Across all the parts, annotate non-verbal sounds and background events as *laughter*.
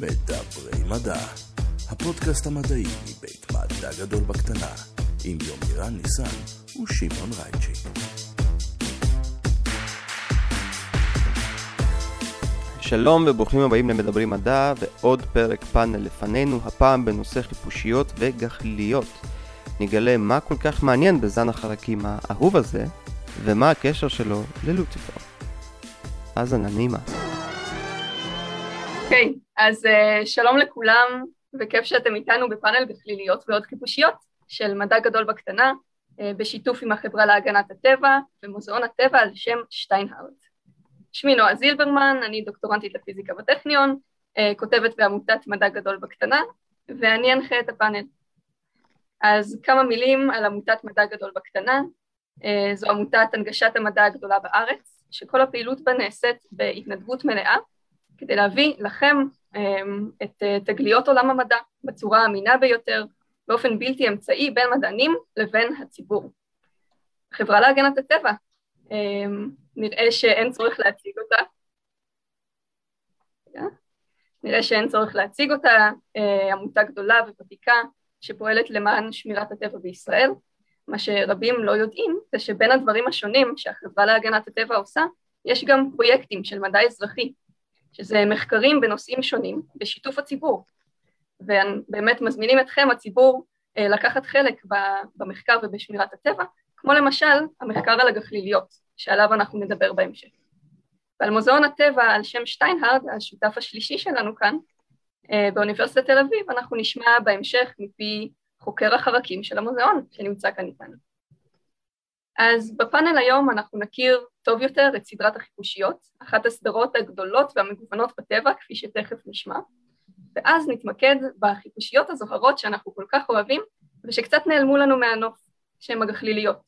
מדברי מדע, הפודקאסט המדעי מבית מדע גדול בקטנה, עם יומירן ניסן ושמעון רייצ'י. שלום וברוכים הבאים למדברי מדע ועוד פרק פאנל לפנינו, הפעם בנושא חיפושיות וגחליליות. נגלה מה כל כך מעניין בזן החרקים האהוב הזה, ומה הקשר שלו ללוציפר. האזנה נעימה. אוקיי, okay, אז uh, שלום לכולם, וכיף שאתם איתנו בפאנל בכליליות ועוד חיפושיות של מדע גדול בקטנה, uh, בשיתוף עם החברה להגנת הטבע ומוזיאון הטבע על שם שטיינהארט. שמי נועה זילברמן, אני דוקטורנטית לפיזיקה בטכניון, uh, כותבת בעמותת מדע גדול בקטנה, ואני אנחה את הפאנל. אז כמה מילים על עמותת מדע גדול בקטנה, uh, זו עמותת הנגשת המדע הגדולה בארץ, שכל הפעילות בה נעשית בהתנדבות מלאה, כדי להביא לכם את אה, תגליות עולם המדע בצורה האמינה ביותר, באופן בלתי אמצעי בין מדענים לבין הציבור. חברה להגנת הטבע, אמ, נראה שאין צורך להציג אותה. נראה שאין צורך להציג אותה, אה, עמותה גדולה וותיקה שפועלת למען שמירת הטבע בישראל. מה שרבים לא יודעים זה שבין הדברים השונים שהחברה להגנת הטבע עושה, יש גם פרויקטים של מדע אזרחי שזה מחקרים בנושאים שונים בשיתוף הציבור, ובאמת מזמינים אתכם, הציבור, אה, לקחת חלק במחקר ובשמירת הטבע, כמו למשל המחקר על הגחליליות, שעליו אנחנו נדבר בהמשך. ועל מוזיאון הטבע על שם שטיינהרד, השותף השלישי שלנו כאן, אה, באוניברסיטת תל אביב, אנחנו נשמע בהמשך מפי חוקר החרקים של המוזיאון שנמצא כאן איתנו. אז בפאנל היום אנחנו נכיר טוב יותר את סדרת החיפושיות, אחת הסדרות הגדולות והמגוונות בטבע, כפי שתכף נשמע, ואז נתמקד בחיפושיות הזוהרות שאנחנו כל כך אוהבים ושקצת נעלמו לנו מהנוף, שהן הגחליליות.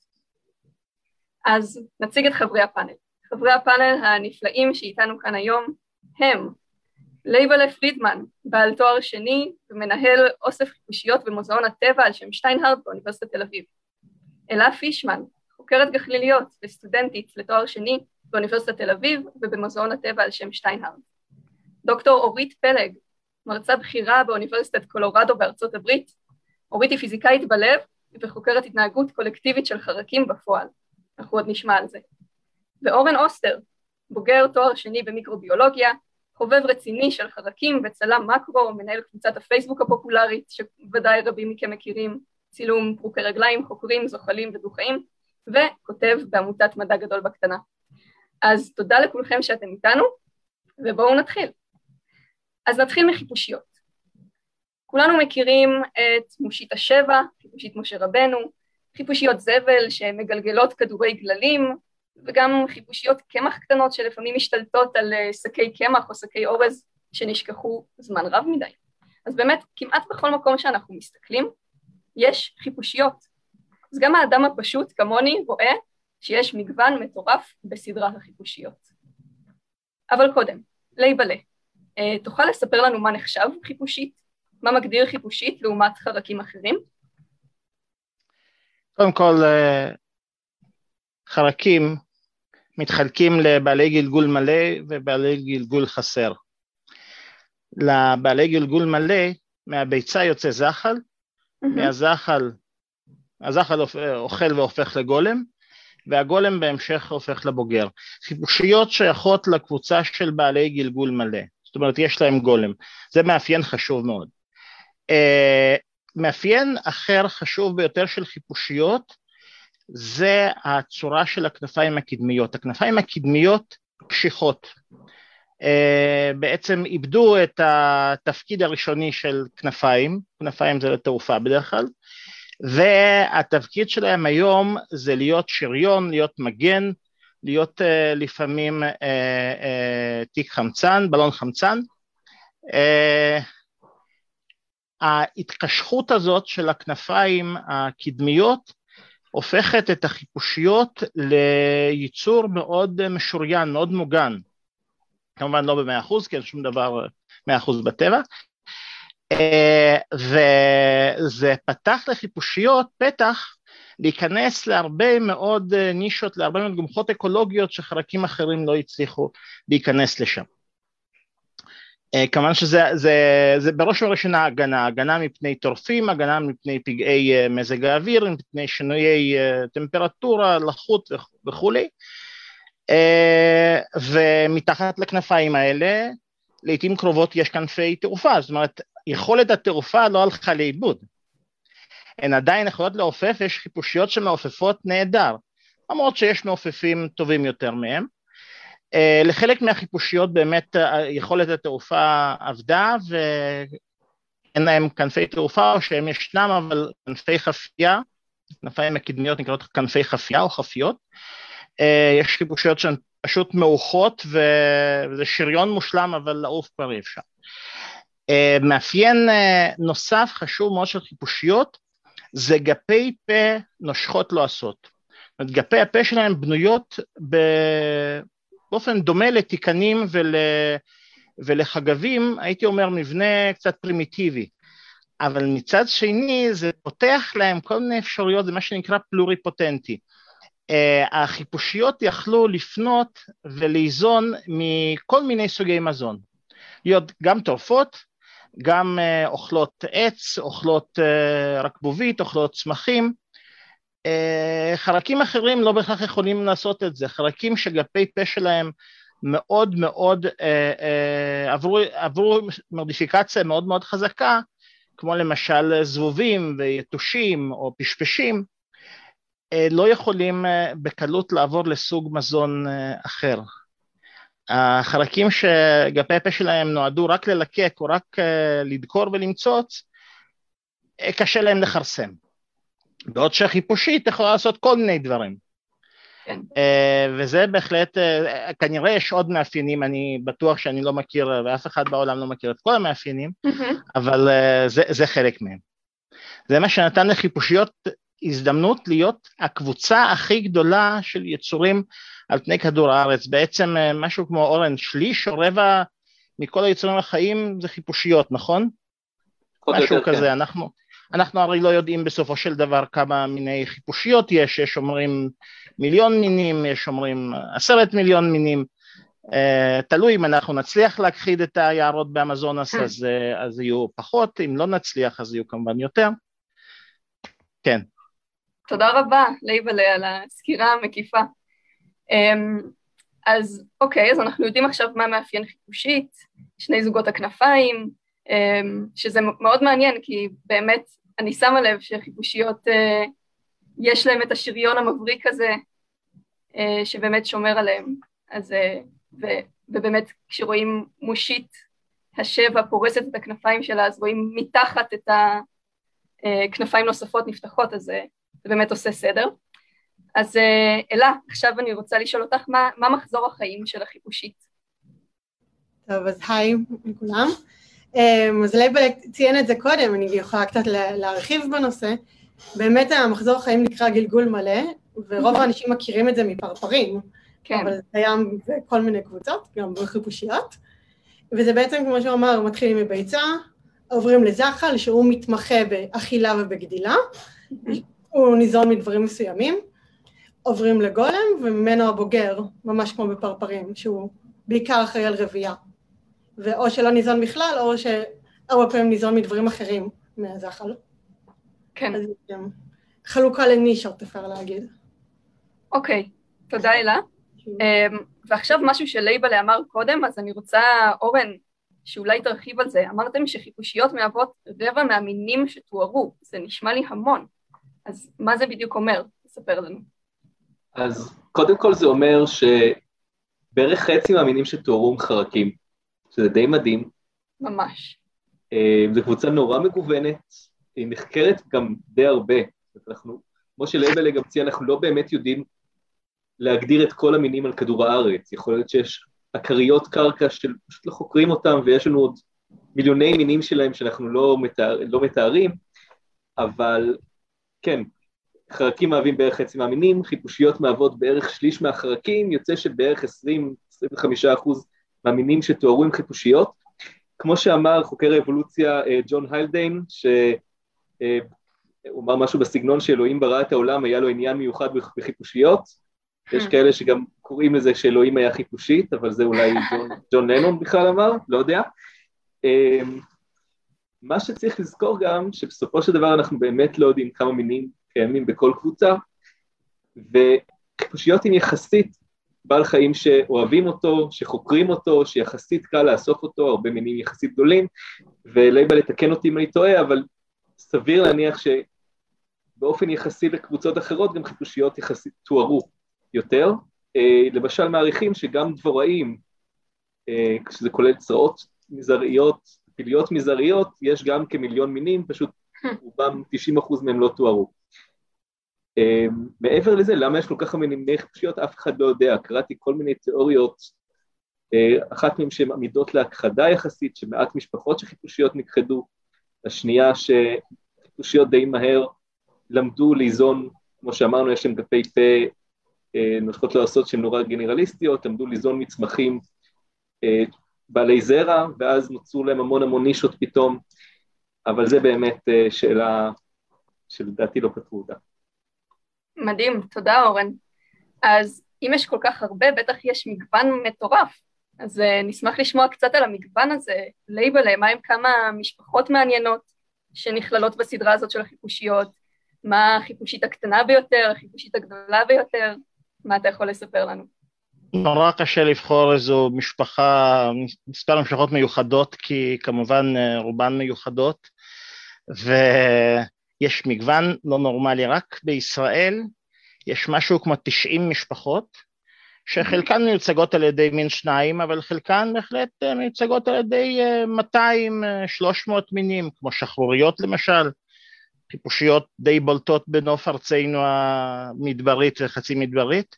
אז נציג את חברי הפאנל. חברי הפאנל הנפלאים שאיתנו כאן היום הם לייבלה פרידמן, בעל תואר שני ומנהל אוסף חיפושיות במוזיאון הטבע על שם שטיינהרד באוניברסיטת תל אביב. אלה פישמן, חוקרת גחליליות וסטודנטית לתואר שני באוניברסיטת תל אביב ובמוזיאון הטבע על שם שטיינהרד. דוקטור אורית פלג, מרצה בכירה באוניברסיטת קולורדו בארצות הברית, אורית היא פיזיקאית בלב וחוקרת התנהגות קולקטיבית של חרקים בפועל, אנחנו עוד נשמע על זה. ואורן אוסטר, בוגר תואר שני במיקרוביולוגיה, חובב רציני של חרקים וצלם מקרו, מנהל קבוצת הפייסבוק הפופולרית שוודאי רבים מכם מכירים, צילום פרוקי רגליים, חוקרים, זוחלים ודו-חיים, וכותב בעמותת מדע גדול בקטנה. אז תודה לכולכם שאתם איתנו, ובואו נתחיל. אז נתחיל מחיפושיות. כולנו מכירים את מושית השבע, חיפושית משה רבנו, חיפושיות זבל שמגלגלות כדורי גללים, וגם חיפושיות קמח קטנות שלפעמים משתלטות על אה, שקי קמח או שקי אורז שנשכחו זמן רב מדי. אז באמת, כמעט בכל מקום שאנחנו מסתכלים, יש חיפושיות אז גם האדם הפשוט כמוני רואה שיש מגוון מטורף בסדרת החיפושיות. אבל קודם, לייבלה, אה, תוכל לספר לנו מה נחשב חיפושית? מה מגדיר חיפושית לעומת חרקים אחרים? קודם כל, אה, חרקים מתחלקים לבעלי גלגול מלא ובעלי גלגול חסר. לבעלי גלגול מלא, מהביצה יוצא זחל, mm-hmm. מהזחל הזחל אוכל והופך לגולם, והגולם בהמשך הופך לבוגר. חיפושיות שייכות לקבוצה של בעלי גלגול מלא, זאת אומרת יש להם גולם, זה מאפיין חשוב מאוד. Uh, מאפיין אחר חשוב ביותר של חיפושיות זה הצורה של הכנפיים הקדמיות. הכנפיים הקדמיות קשיחות, uh, בעצם איבדו את התפקיד הראשוני של כנפיים, כנפיים זה לתעופה בדרך כלל, והתפקיד שלהם היום זה להיות שריון, להיות מגן, להיות uh, לפעמים uh, uh, תיק חמצן, בלון חמצן. Uh, ההתקשחות הזאת של הכנפיים הקדמיות הופכת את החיפושיות ליצור מאוד משוריין, מאוד מוגן. כמובן לא במאה אחוז, כי אין שום דבר מאה אחוז בטבע, וזה פתח לחיפושיות פתח להיכנס להרבה מאוד אה, נישות, להרבה מאוד גומחות אקולוגיות שחלקים אחרים לא הצליחו להיכנס לשם. אה, כמובן שזה זה, זה בראש ובראשונה הגנה, הגנה מפני טורפים, הגנה מפני פגעי אה, מזג האוויר, מפני שינויי אה, טמפרטורה, לחות וכולי, ומתחת לכנפיים האלה לעיתים קרובות יש כנפי תעופה, זאת אומרת יכולת התעופה לא הלכה לאיבוד, הן עדיין יכולות לעופף, יש חיפושיות שמעופפות נהדר, למרות שיש מעופפים טובים יותר מהם, אה, לחלק מהחיפושיות באמת אה, יכולת התעופה עבדה ואין להם כנפי תעופה או שהם ישנם אבל כנפי חפייה, כנפיים הקדמיות נקראות כנפי חפייה או חפיות, אה, יש חיפושיות שהן פשוט מעוכות וזה שריון מושלם אבל לעוף כבר אי אפשר. מאפיין נוסף חשוב מאוד של חיפושיות זה גפי פה נושכות. לא גפי הפה שלהם בנויות באופן דומה לתיקנים ול, ולחגבים, הייתי אומר מבנה קצת פרימיטיבי, אבל מצד שני זה פותח להם כל מיני אפשרויות, זה מה שנקרא פלוריפוטנטי. Uh, החיפושיות יכלו לפנות וליזון מכל מיני סוגי מזון, להיות גם טורפות, גם uh, אוכלות עץ, אוכלות uh, רקבובית, אוכלות צמחים, אה, חלקים אחרים לא בהכרח יכולים לעשות את זה, חלקים שגפי פה שלהם מאוד מאוד אה, אה, עברו, עברו מודיפיקציה מאוד מאוד חזקה, כמו למשל זבובים ויתושים או פשפשים, לא יכולים בקלות לעבור לסוג מזון אחר. החלקים שגפי הפה שלהם נועדו רק ללקק או רק לדקור ולמצוץ, קשה להם לכרסם. בעוד שהחיפושית יכולה לעשות כל מיני דברים. כן. Uh, וזה בהחלט, כנראה יש עוד מאפיינים, אני בטוח שאני לא מכיר, ואף אחד בעולם לא מכיר את כל המאפיינים, mm-hmm. אבל זה, זה חלק מהם. זה מה שנתן לחיפושיות הזדמנות להיות הקבוצה הכי גדולה של יצורים על פני כדור הארץ. בעצם uh, משהו כמו אורן, שליש או רבע מכל היצורים החיים זה חיפושיות, נכון? משהו יותר, כזה, כן. אנחנו... אנחנו הרי לא יודעים בסופו של דבר כמה מיני חיפושיות יש, יש אומרים מיליון מינים, יש אומרים עשרת מיליון מינים, uh, תלוי אם אנחנו נצליח להכחיד את היערות באמזונס אז, uh, אז יהיו פחות, אם לא נצליח אז יהיו כמובן יותר. כן. תודה רבה לייבלה על הסקירה המקיפה. Um, אז אוקיי, אז אנחנו יודעים עכשיו מה מאפיין חיפושית, שני זוגות הכנפיים, um, שזה מאוד מעניין כי באמת אני שמה לב שחיפושיות, אה, יש להם את השריון המבריק הזה, אה, שבאמת שומר עליהם. אז, אה, ו, ובאמת כשרואים מושית השבע פורסת את הכנפיים שלה, אז רואים מתחת את הכנפיים נוספות נפתחות, אז זה באמת עושה סדר. אז אלה, עכשיו אני רוצה לשאול אותך, מה, מה מחזור החיים של החיפושית? טוב, אז היי לכולם. אמ, אז לייבל ציין את זה קודם, אני יכולה קצת להרחיב בנושא. באמת המחזור החיים נקרא גלגול מלא, ורוב *laughs* האנשים מכירים את זה מפרפרים, כן. אבל זה קיים בכל מיני קבוצות, גם בחיפושיות. וזה בעצם, כמו שהוא אמר, מתחילים מביצה, עוברים לזחל, שהוא מתמחה באכילה ובגדילה, הוא ניזון מדברים מסוימים, עוברים לגולם, וממנו הבוגר, ממש כמו בפרפרים, שהוא בעיקר אחראי על רבייה. ואו שלא ניזון בכלל, או שהרבה פעמים ניזון מדברים אחרים מהזחל. כן. אז חלוקה לנישות, אפשר להגיד. אוקיי, תודה אלה. אמ, ועכשיו משהו שלייבלה אמר קודם, אז אני רוצה, אורן, שאולי תרחיב על זה. אמרתם שחיפושיות מהוות רבע מהמינים שתוארו, זה נשמע לי המון. אז מה זה בדיוק אומר? תספר לנו. אז קודם כל זה אומר שבערך חצי מהמינים שתוארו הם חרקים. שזה די מדהים. ממש. אה, זו קבוצה נורא מגוונת, היא נחקרת גם די הרבה. אנחנו, כמו שלייבלה גם ציין, אנחנו לא באמת יודעים להגדיר את כל המינים על כדור הארץ. יכול להיות שיש עקריות קרקע שפשוט לא חוקרים אותם, ויש לנו עוד מיליוני מינים שלהם שאנחנו לא, מתאר, לא מתארים, אבל כן, חרקים מהווים בערך חצי מהמינים, חיפושיות מהוות בערך שליש מהחרקים, יוצא שבערך 20-25 אחוז מהמינים שתוארו עם חיפושיות. כמו שאמר חוקר האבולוציה אה, ג'ון היילדיין, שהוא אה, אמר משהו בסגנון שאלוהים ברא את העולם, היה לו עניין מיוחד בחיפושיות. יש hmm. כאלה שגם קוראים לזה שאלוהים היה חיפושית, אבל זה אולי ג'ון, ג'ון לנון בכלל אמר, לא יודע. אמ, מה שצריך לזכור גם, שבסופו של דבר אנחנו באמת לא יודעים כמה מינים קיימים בכל קבוצה, וחיפושיות עם יחסית בעל חיים שאוהבים אותו, שחוקרים אותו, שיחסית קל לאסוף אותו, הרבה מינים יחסית גדולים, ולייבה לתקן אותי אם אני טועה, אבל סביר להניח שבאופן יחסי לקבוצות אחרות גם חיפושיות יחסית תוארו יותר. אה, למשל מעריכים שגם דבוראים, אה, כשזה כולל צרעות מזעריות, פיליות מזעריות, יש גם כמיליון מינים, פשוט רובם 90% מהם לא תוארו. אמ, מעבר לזה, למה יש כל כך הרבה מיני חיפושיות? אף אחד לא יודע. קראתי כל מיני תיאוריות, אה, אחת מהן שהן עמידות להכחדה יחסית, שמעט משפחות של חיפושיות נכחדו, השנייה שחיפושיות די מהר למדו ליזון, כמו שאמרנו, יש להם דפי פה, אה, נוסחות לעשות שהן נורא גנרליסטיות, למדו ליזון מצמחים אה, בעלי זרע, ואז נוצרו להם המון המון נישות פתאום, אבל זה באמת שאלה שלדעתי לא פתרו אותה. מדהים, תודה אורן. אז אם יש כל כך הרבה, בטח יש מגוון מטורף. אז uh, נשמח לשמוע קצת על המגוון הזה, לייבלה, מה עם כמה משפחות מעניינות שנכללות בסדרה הזאת של החיפושיות, מה החיפושית הקטנה ביותר, החיפושית הגדולה ביותר, מה אתה יכול לספר לנו? נורא קשה לבחור איזו משפחה, מספר משפחות מיוחדות, כי כמובן אה, רובן מיוחדות, ו... יש מגוון לא נורמלי, רק בישראל יש משהו כמו 90 משפחות, שחלקן מיוצגות על ידי מין שניים, אבל חלקן בהחלט אה, מיוצגות על ידי 200-300 אה, מינים, כמו שחרוריות למשל, חיפושיות די בולטות בנוף ארצנו המדברית וחצי מדברית,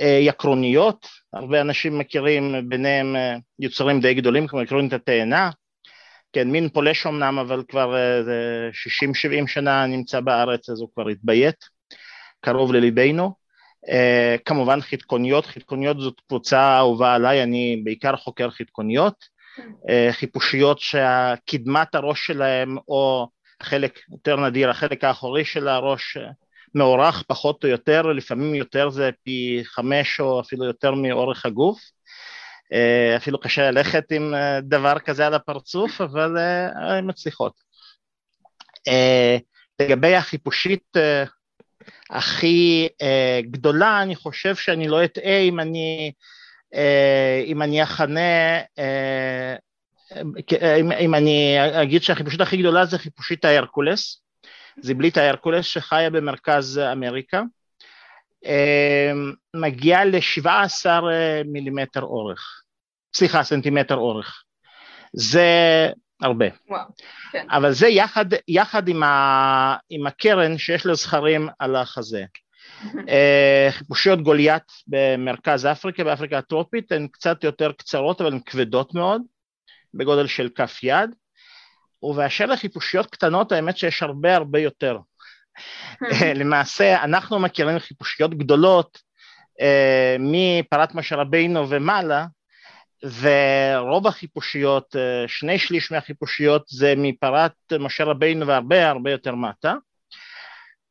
אה, יקרוניות, הרבה אנשים מכירים ביניהם יוצרים די גדולים כמו יקרונית התאנה, כן, מין פולש אמנם, אבל כבר 60-70 אה, שנה נמצא בארץ, אז הוא כבר התביית, קרוב לליבנו. Uh, כמובן חתקוניות, חתקוניות זאת קבוצה אהובה עליי, אני בעיקר חוקר חתקוניות, uh, חיפושיות שקדמת הראש שלהם או חלק יותר נדיר, החלק האחורי של הראש מאורך פחות או יותר, לפעמים יותר זה פי חמש או אפילו יותר מאורך הגוף, אה, אפילו קשה ללכת עם אה, דבר כזה על הפרצוף, אבל אה, הן מצליחות. לגבי החיפושית הכי גדולה, אני חושב שאני לא אטעה אם אני, אם אני אכנה, אם אני אגיד שהחיפושית הכי גדולה זה חיפושית ההרקולס, זיבלית ההרקולס שחיה במרכז אמריקה, מגיע ל-17 מילימטר אורך. סליחה, סנטימטר אורך. זה הרבה. וואו, כן. אבל זה יחד, יחד עם, ה, עם הקרן שיש לה זכרים על החזה. אה, חיפושיות גוליית במרכז אפריקה, באפריקה הטרופית, הן קצת יותר קצרות אבל הן כבדות מאוד, בגודל של כף יד, ובאשר לחיפושיות קטנות האמת שיש הרבה הרבה יותר. אה, *laughs* למעשה אנחנו מכירים חיפושיות גדולות אה, מפרת משה רבינו ומעלה, ורוב החיפושיות, אה, שני שליש מהחיפושיות זה מפרת משה רבינו והרבה הרבה יותר מטה.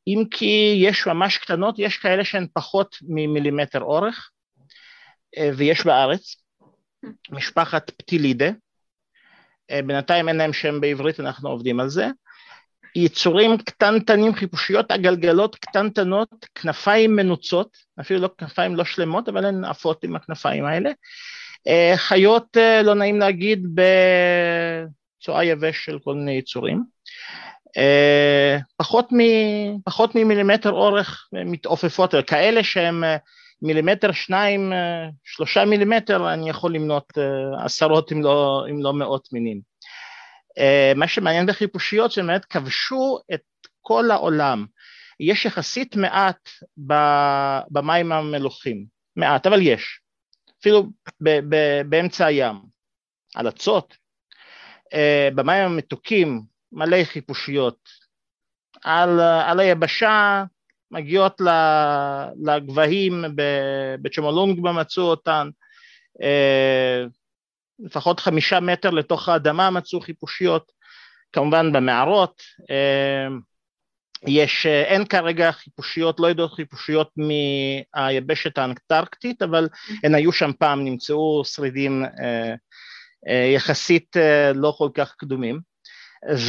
אם כי יש ממש קטנות, יש כאלה שהן פחות ממילימטר אורך, אה, ויש בארץ, *laughs* משפחת פטילידה, בינתיים אין להם שם בעברית, אנחנו עובדים על זה. יצורים קטנטנים, חיפושיות עגלגלות קטנטנות, כנפיים מנוצות, אפילו לא כנפיים לא שלמות, אבל הן עפות עם הכנפיים האלה. אה, חיות, אה, לא נעים להגיד, בצואה יבש של כל מיני יצורים. אה, פחות, מ, פחות ממילימטר אורך מתעופפות, כאלה שהם מילימטר, שניים, שלושה מילימטר, אני יכול למנות עשרות אם לא, אם לא מאות מינים. מה שמעניין בחיפושיות שבאמת כבשו את כל העולם. יש יחסית מעט במים המלוכים, מעט, אבל יש. אפילו ב- ב- באמצע הים, על הצות, uh, במים המתוקים מלא חיפושיות, על, על היבשה מגיעות לגבהים, בצ'מולונגבה מצאו אותן, uh, לפחות חמישה מטר לתוך האדמה מצאו חיפושיות, כמובן במערות, uh, יש, אה, אין כרגע חיפושיות, לא יודעות חיפושיות מהיבשת האנטרקטית, אבל הן היו שם פעם, נמצאו שרידים אה, יחסית לא כל כך קדומים,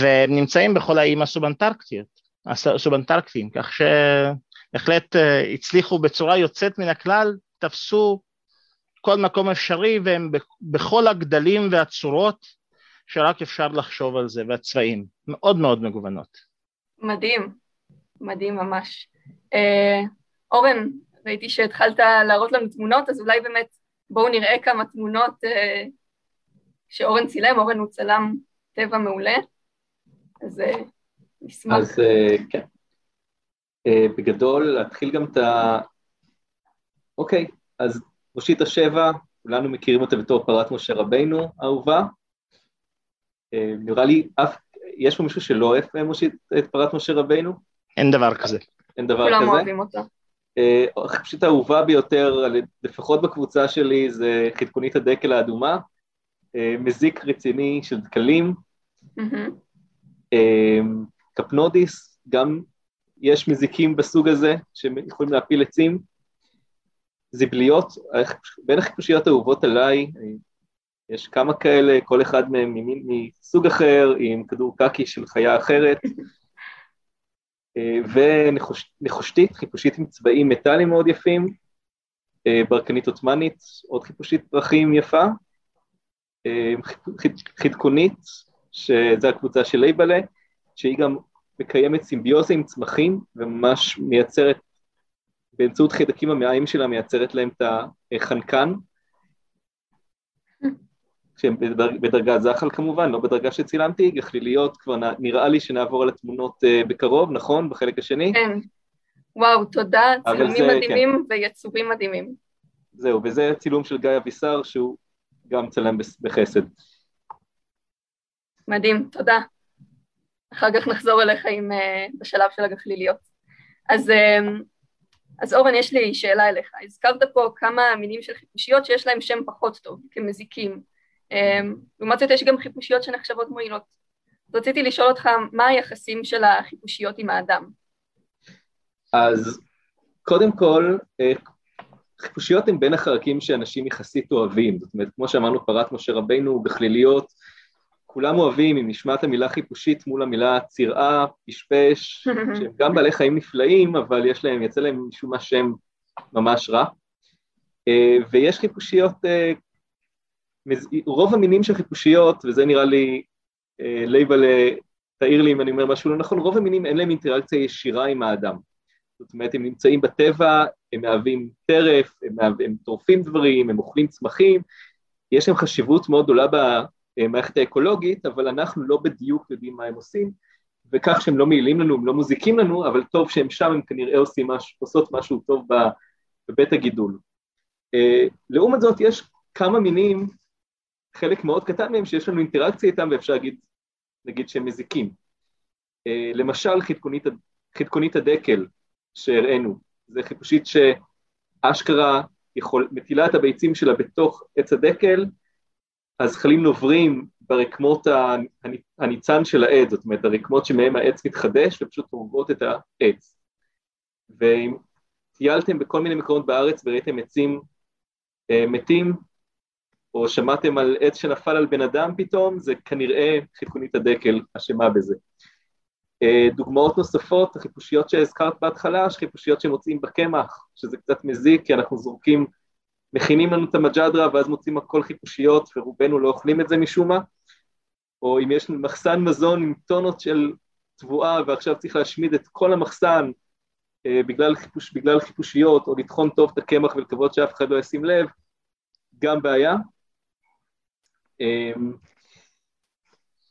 ונמצאים בכל האיים הסובנטרקטיות, הסובנטרקטיים, כך שבהחלט הצליחו בצורה יוצאת מן הכלל, תפסו כל מקום אפשרי והם בכל הגדלים והצורות שרק אפשר לחשוב על זה, והצבעים, מאוד מאוד מגוונות. מדהים, מדהים ממש. אה, אורן, ראיתי שהתחלת להראות לנו תמונות, אז אולי באמת בואו נראה כמה תמונות אה, שאורן צילם, אורן הוא צלם טבע מעולה, אז אה, נשמח. אז אה, כן. אה, בגדול, להתחיל גם את ה... אוקיי, אז מושיט השבע, כולנו מכירים אותה בתור פרת משה רבינו, אהובה. אה, נראה לי, אף, יש פה מישהו שלא אוהב מושיט את פרת משה רבינו? אין דבר כזה. אין דבר כזה? כולם אוהבים אותה. אה, פשוט האהובה ביותר, לפחות בקבוצה שלי, זה חדקונית הדקל האדומה, אה, מזיק רציני של דקלים, קפנודיס, גם יש מזיקים בסוג הזה שיכולים להפיל עצים, זבליות, בין החיפושיות האהובות עליי, יש כמה כאלה, כל אחד מהם מסוג אחר, עם כדור קקי של חיה אחרת, ונחושתית, חיפושית עם צבעים מטאליים מאוד יפים, ברקנית עות'מאנית, עוד חיפושית פרחים יפה, חדקונית, שזו הקבוצה של לייבלה, שהיא גם מקיימת סימביוזה עם צמחים וממש מייצרת באמצעות חיידקים המעיים שלה מייצרת להם את החנקן, שהם בדרגת זחל כמובן, לא בדרגה שצילמתי, גחליליות, כבר נראה לי שנעבור על התמונות אה, בקרוב, נכון? בחלק השני? כן. וואו, תודה, צילומים זה, מדהימים כן. ויצורים מדהימים. זהו, וזה צילום של גיא אבישר, שהוא גם צלם בחסד. מדהים, תודה. אחר כך נחזור אליך עם, uh, בשלב של הגחליליות. אז uh, אז אורן, יש לי שאלה אליך. הזכרת פה כמה מינים של חיפושיות שיש להם שם פחות טוב, כמזיקים. אמ, לעומת זאת יש גם חיפושיות שנחשבות מועילות. רציתי לשאול אותך, מה היחסים של החיפושיות עם האדם? אז קודם כל, אה, חיפושיות הן בין החרקים שאנשים יחסית אוהבים. זאת אומרת, כמו שאמרנו, פרת משה רבינו, בכליליות, כולם אוהבים, אם נשמע את המילה חיפושית מול המילה צירעה, פשפש, *laughs* שהם גם בעלי חיים נפלאים, אבל יש להם, יצא להם משום מה שם ממש רע. אה, ויש חיפושיות, אה, רוב המינים של חיפושיות, וזה נראה לי, אה, לייבל, תעיר לי אם אני אומר משהו לא נכון, רוב המינים אין להם אינטראקציה ישירה עם האדם. זאת אומרת, הם נמצאים בטבע, הם מהווים טרף, הם, הם טורפים דברים, הם אוכלים צמחים, יש להם חשיבות מאוד גדולה המערכת האקולוגית, אבל אנחנו לא בדיוק יודעים מה הם עושים, וכך שהם לא מעילים לנו, הם לא מוזיקים לנו, אבל טוב שהם שם, הם כנראה עושים משהו, עושות משהו טוב בבית הגידול. Uh, לעומת זאת, יש כמה מינים, חלק מאוד קטן מהם, שיש לנו אינטראקציה איתם, ואפשר להגיד, נגיד שהם מזיקים. Uh, למשל, חדקונית, חדקונית הדקל שהראינו, זה חיפושית שאשכרה יכול, מטילה את הביצים שלה בתוך עץ הדקל, הזחלים נוברים ברקמות הניצן של העץ, זאת אומרת הרקמות שמהם העץ מתחדש ופשוט הורגות את העץ. ואם טיילתם בכל מיני מקומות בארץ וראיתם עצים אה, מתים, או שמעתם על עץ שנפל על בן אדם פתאום, זה כנראה חיפונית הדקל אשמה בזה. אה, דוגמאות נוספות, החיפושיות שהזכרת בהתחלה, חיפושיות שמוצאים בקמח, שזה קצת מזיק כי אנחנו זורקים מכינים לנו את המג'דרה ואז מוצאים הכל חיפושיות ורובנו לא אוכלים את זה משום מה, או אם יש מחסן מזון עם טונות של תבואה ועכשיו צריך להשמיד את כל המחסן אה, בגלל, חיפוש, בגלל חיפושיות, או לטחון טוב את הקמח ולקוות שאף אחד לא ישים לב, גם בעיה. אה,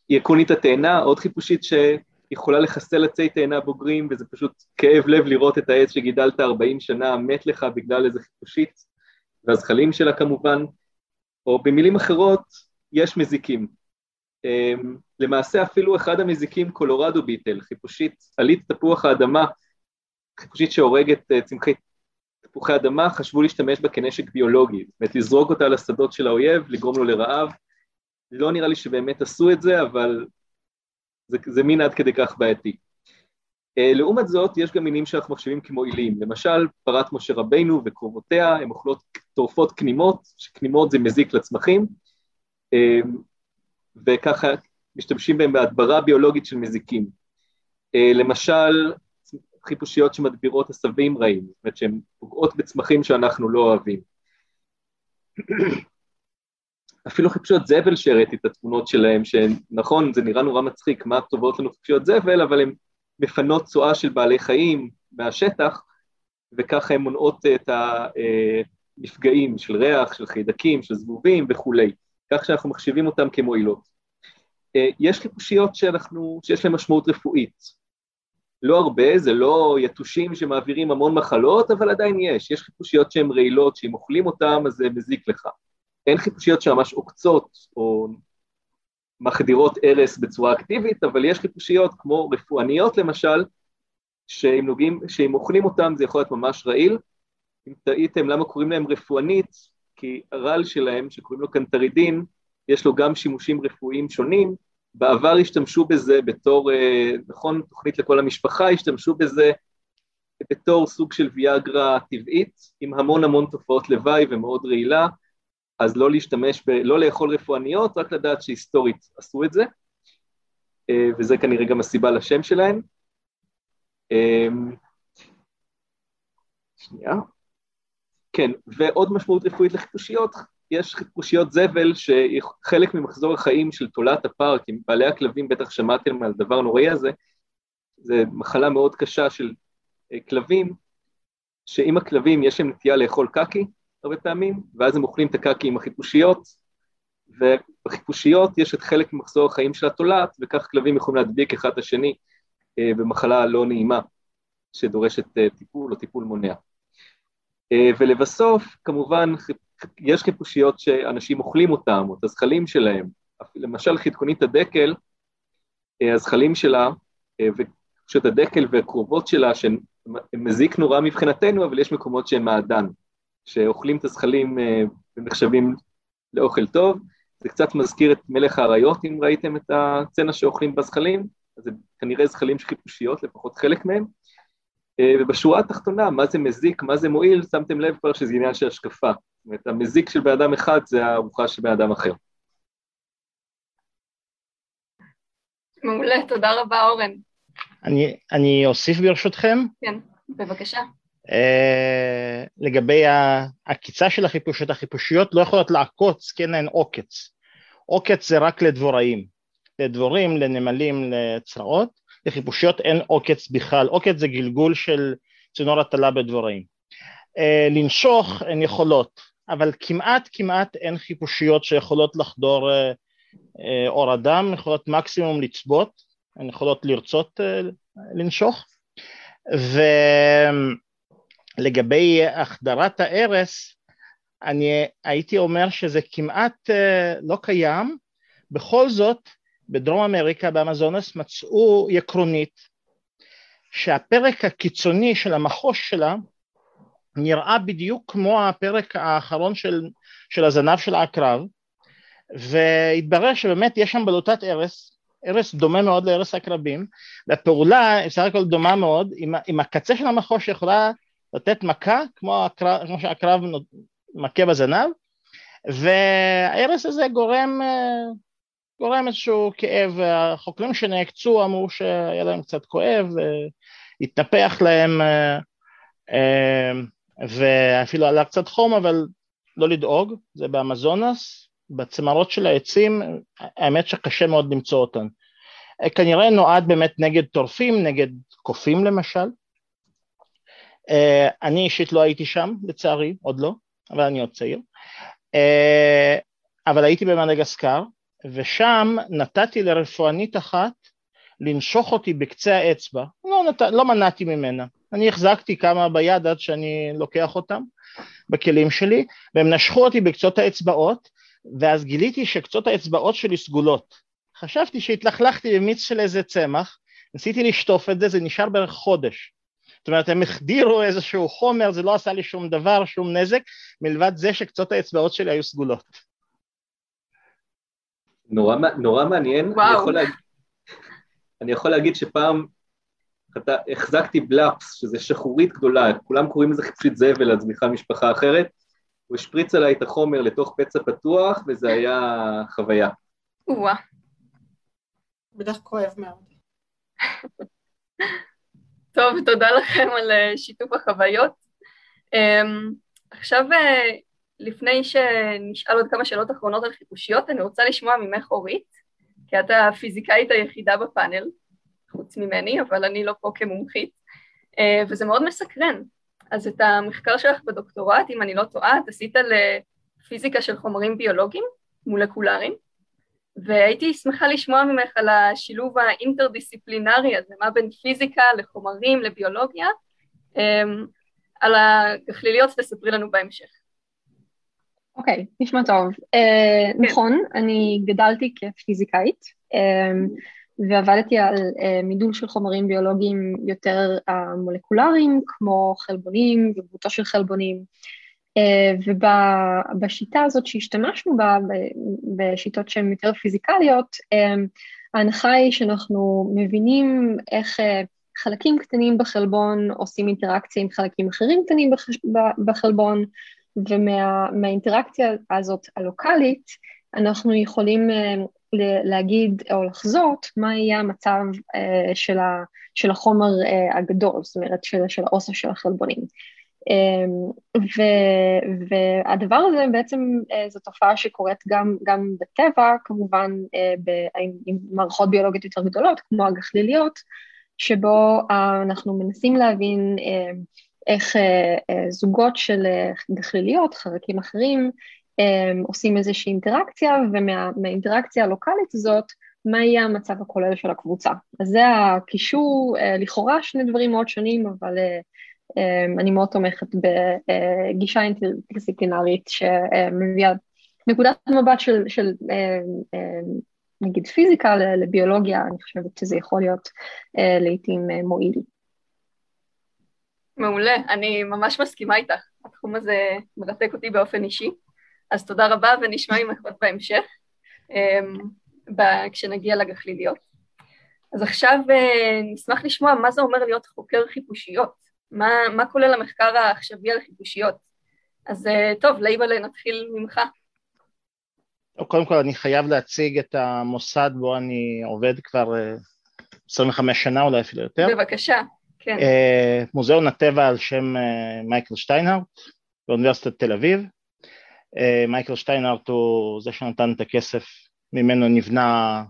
יקונית התאנה, עוד חיפושית שיכולה לחסל עצי תאנה בוגרים, וזה פשוט כאב לב לראות את העץ שגידלת 40 שנה מת לך בגלל איזה חיפושית. והזחלים שלה כמובן, או במילים אחרות, יש מזיקים. אמ, למעשה אפילו אחד המזיקים, קולורדו ביטל, חיפושית, עלית תפוח האדמה, חיפושית שהורגת אה, צמחי תפוחי אדמה, חשבו להשתמש בה כנשק ביולוגי, זאת אומרת לזרוק אותה לשדות של האויב, לגרום לו לרעב. לא נראה לי שבאמת עשו את זה, אבל זה, זה מין עד כדי כך בעייתי. אה, לעומת זאת, יש גם מינים שאנחנו מחשבים כמועילים, למשל פרת משה רבינו וקרובותיה, הן אוכלות טורפות כנימות, שכנימות זה מזיק לצמחים, וככה משתמשים בהם בהדברה ביולוגית של מזיקים. למשל, חיפושיות שמדבירות עשבים רעים, זאת אומרת שהן פוגעות בצמחים שאנחנו לא אוהבים. *clears throat* אפילו חיפושיות זבל שהראיתי את התמונות שלהם, שנכון, זה נראה נורא מצחיק, מה טובות לנו חיפושיות זבל, אבל הן מפנות צואה של בעלי חיים מהשטח, וככה הן מונעות את המפגעים של ריח, של חיידקים, של זבובים וכולי, כך שאנחנו מחשיבים אותן כמועילות. יש חיפושיות שאנחנו, שיש להן משמעות רפואית. לא הרבה, זה לא יתושים שמעבירים המון מחלות, אבל עדיין יש. יש חיפושיות שהן רעילות, שאם אוכלים אותן אז זה מזיק לך. אין חיפושיות שממש עוקצות או מחדירות הרס בצורה אקטיבית, אבל יש חיפושיות כמו רפואניות למשל, שאם, נוגעים, שאם אוכלים אותם זה יכול להיות ממש רעיל. אם טעיתם למה קוראים להם רפואנית, כי הרעל שלהם, שקוראים לו קנטרידין, יש לו גם שימושים רפואיים שונים, בעבר השתמשו בזה בתור, אה, נכון, תוכנית לכל המשפחה, השתמשו בזה בתור סוג של ויאגרה טבעית, עם המון המון תופעות לוואי ומאוד רעילה, אז לא להשתמש, ב, לא לאכול רפואניות, רק לדעת שהיסטורית עשו את זה, אה, וזה כנראה גם הסיבה לשם שלהם. אה, שנייה. כן, ועוד משמעות רפואית לחיפושיות, יש חיפושיות זבל שהיא חלק ממחזור החיים של תולעת הפארק, עם בעלי הכלבים בטח שמעתם על הדבר הנוראי הזה, זה מחלה מאוד קשה של אה, כלבים, שאם הכלבים יש להם נטייה לאכול קקי הרבה פעמים, ואז הם אוכלים את הקקי עם החיפושיות, ובחיפושיות יש את חלק ממחזור החיים של התולעת, וכך כלבים יכולים להדביק אחד את השני אה, במחלה לא נעימה, שדורשת אה, טיפול או טיפול מונע. ולבסוף, כמובן, יש חיפושיות שאנשים אוכלים אותם, או את הזחלים שלהם. למשל חדקונית הדקל, אה, הזחלים שלה, אה, ופשוט הדקל והקרובות שלה, שהן מזיק נורא מבחינתנו, אבל יש מקומות שהן מעדן, שאוכלים את הזחלים אה, ונחשבים לאוכל טוב. זה קצת מזכיר את מלך האריות, אם ראיתם את הצצנה שאוכלים בזחלים, אז זה כנראה זחלים של חיפושיות, לפחות חלק מהם. ובשורה התחתונה, מה זה מזיק, מה זה מועיל, שמתם לב כבר שזה עניין של השקפה. זאת אומרת, המזיק של בן אדם אחד זה הארוחה של בן אדם אחר. מעולה, תודה רבה אורן. אני, אני אוסיף ברשותכם? כן, בבקשה. Uh, לגבי העקיצה של החיפושיות, החיפושיות לא יכולות לעקוץ, כן אין עוקץ. עוקץ זה רק לדבוראים. לדבורים, לנמלים, לצרעות. לחיפושיות אין עוקץ בכלל. עוקץ זה גלגול של צינור הטלה בדבוראים. Uh, לנשוך הן יכולות. אבל כמעט כמעט אין חיפושיות שיכולות לחדור אה, אה, אור אדם, יכולות מקסימום לצבות, הן יכולות לרצות אה, לנשוך, ולגבי החדרת ההרס, אני הייתי אומר שזה כמעט לא קיים, בכל זאת בדרום אמריקה באמזונס מצאו יקרונית שהפרק הקיצוני של המחוש שלה נראה בדיוק כמו הפרק האחרון של, של הזנב של העקרב והתברר שבאמת יש שם בלוטת ארס, ארס דומה מאוד לארס עקרבים והפעולה בסך הכל דומה מאוד, עם, עם הקצה של המחוש יכולה לתת מכה כמו, הקרב, כמו שהעקרב מכה בזנב והארס הזה גורם, גורם איזשהו כאב, החוקרים שנעקצו אמרו שהיה להם קצת כואב, התנפח להם ואפילו עלה קצת חום, אבל לא לדאוג, זה באמזונס, בצמרות של העצים, האמת שקשה מאוד למצוא אותן. כנראה נועד באמת נגד טורפים, נגד קופים למשל. אני אישית לא הייתי שם, לצערי, עוד לא, אבל אני עוד צעיר. אבל הייתי במדגסקר, ושם נתתי לרפואנית אחת לנשוך אותי בקצה האצבע, לא, נת... לא מנעתי ממנה, אני החזקתי כמה ביד עד שאני לוקח אותם בכלים שלי, והם נשכו אותי בקצות האצבעות, ואז גיליתי שקצות האצבעות שלי סגולות. חשבתי שהתלכלכתי במיץ של איזה צמח, ניסיתי לשטוף את זה, זה נשאר בערך חודש. זאת אומרת, הם החדירו איזשהו חומר, זה לא עשה לי שום דבר, שום נזק, מלבד זה שקצות האצבעות שלי היו סגולות. נורא, נורא מעניין. וואו. אני יכול, להגיד, אני יכול להגיד שפעם חטא, החזקתי בלאפס, שזה שחורית גדולה, כולם קוראים לזה חיפושית זבל, אז בכלל משפחה אחרת, הוא השפריץ עליי את החומר לתוך פצע פתוח, וזה היה חוויה. או-אה. בטח כואב מאוד. *laughs* טוב, תודה לכם על אה, שיתוף החוויות. אמ, עכשיו, אה, לפני שנשאל עוד כמה שאלות אחרונות על חיפושיות, אני רוצה לשמוע ממך אורית, כי את הפיזיקאית היחידה בפאנל, חוץ ממני, אבל אני לא פה כמומחית, אה, וזה מאוד מסקרן. אז את המחקר שלך בדוקטורט, אם אני לא טועה, את עשית על פיזיקה של חומרים ביולוגיים, מולקולריים, והייתי שמחה לשמוע ממך על השילוב האינטרדיסציפלינרי הזה, מה בין פיזיקה לחומרים, לביולוגיה. אמ, על הגחליליות תספרי לנו בהמשך. אוקיי, okay, נשמע טוב. Uh. נכון, אני גדלתי כפיזיקאית um, ועבדתי על uh, מידול של חומרים ביולוגיים יותר uh, מולקולריים, כמו חלבונים ובוטו של חלבונים. אה, ובשיטה הזאת שהשתמשנו בה, בשיטות שהן יותר פיזיקליות, אה, ההנחה היא שאנחנו מבינים איך אה, חלקים קטנים בחלבון עושים אינטראקציה עם חלקים אחרים קטנים בחלבון, ומהאינטראקציה הזאת הלוקאלית אנחנו יכולים להגיד או לחזות מה יהיה המצב של, החומר הגדול, זאת אומרת של האוסף של החלבונים. אמ, ו, והדבר הזה בעצם אה, זו תופעה שקורית גם, גם בטבע, כמובן אה, ב, עם מערכות ביולוגיות יותר גדולות, כמו הגחליליות, שבו אה, אנחנו מנסים להבין איך זוגות של גחליליות, חרקים אחרים, עושים איזושהי אינטראקציה, ומהאינטראקציה הלוקאלית הזאת, מה יהיה המצב הכולל של הקבוצה. אז זה הקישור, לכאורה שני דברים מאוד שונים, אבל אני מאוד תומכת בגישה אינטרדיסציפלינרית שמביאה נקודת מבט של, של אמ, אמ, נגיד פיזיקה לביולוגיה, אני חושבת שזה יכול להיות אה, לעיתים אה, מועיל. מעולה, אני ממש מסכימה איתך, התחום הזה מרתק אותי באופן אישי, אז תודה רבה ונשמע ממך עוד בהמשך, כשנגיע לגחליליות. אז עכשיו אה, נשמח לשמוע מה זה אומר להיות חוקר חיפושיות. מה, מה כולל המחקר העכשווי על חיפושיות? אז אה, טוב, לייבלה, נתחיל ממך. קודם כל אני חייב להציג את המוסד בו אני עובד כבר 25 אה, שנה, אולי אפילו יותר. בבקשה, כן. אה, מוזיאון הטבע על שם מייקל שטיינהארט באוניברסיטת תל אביב. מייקל שטיינהארט הוא זה שנתן את הכסף, ממנו נבנה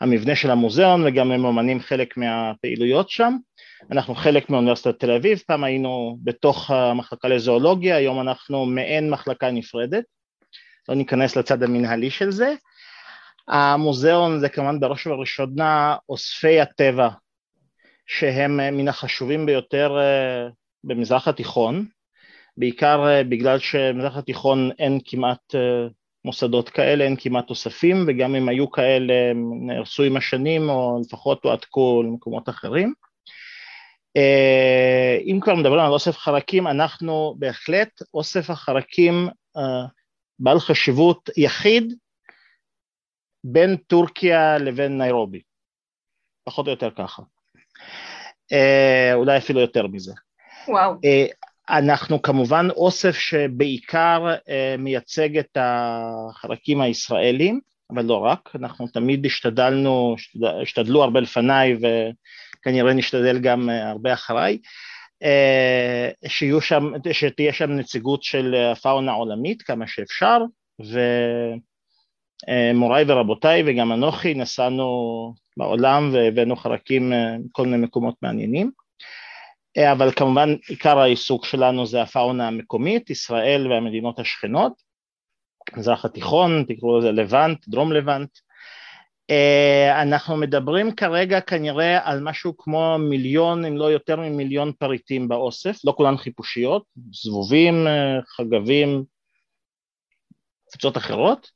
המבנה של המוזיאון וגם ממומנים חלק מהפעילויות שם. אנחנו חלק מאוניברסיטת תל אביב, פעם היינו בתוך המחלקה לזואולוגיה, היום אנחנו מעין מחלקה נפרדת, לא ניכנס לצד המנהלי של זה. המוזיאון זה כמובן בראש ובראשונה אוספי הטבע שהם מן החשובים ביותר אה, במזרח התיכון, בעיקר אה, בגלל שבמזרח התיכון אין כמעט אה, מוסדות כאלה, אין כמעט אוספים, וגם אם היו כאלה הם נהרסו עם השנים או לפחות הועתקו למקומות אחרים. אה, אם כבר מדברים על אוסף חרקים, אנחנו בהחלט אוסף החרקים אה, בעל חשיבות יחיד בין טורקיה לבין ניירובי, פחות או יותר ככה, אה, אולי אפילו יותר מזה. וואו. אנחנו כמובן אוסף שבעיקר מייצג את החרקים הישראלים, אבל לא רק, אנחנו תמיד השתדלנו, השתדלו הרבה לפניי כנראה נשתדל גם אה, הרבה אחריי, אה, שיהיו שם, שתהיה שם נציגות של הפאונה העולמית כמה שאפשר, ומוריי אה, ורבותיי וגם אנוכי נסענו בעולם והבאנו חרקים מכל מיני מקומות מעניינים. אבל כמובן עיקר העיסוק שלנו זה הפאונה המקומית, ישראל והמדינות השכנות, מזרח התיכון, תקראו לזה לבנט, דרום לבנט, אה, אנחנו מדברים כרגע כנראה על משהו כמו מיליון אם לא יותר ממיליון פריטים באוסף, לא כולן חיפושיות, זבובים, אה, חגבים, קבוצות אחרות.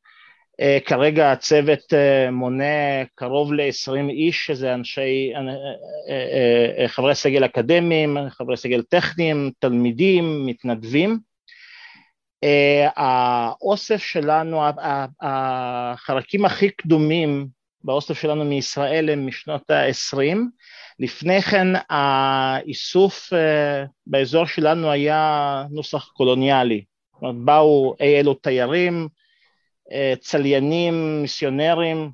אה, כרגע הצוות מונה קרוב ל-20 איש, שזה אנשי, חברי סגל אקדמיים, חברי סגל טכניים, תלמידים, מתנדבים. האוסף שלנו, החלקים הכי קדומים באוסף שלנו מישראל הם משנות ה-20. לפני כן האיסוף אה, באזור שלנו היה נוסח קולוניאלי, באו אי אלו תיירים, צליינים, מיסיונרים,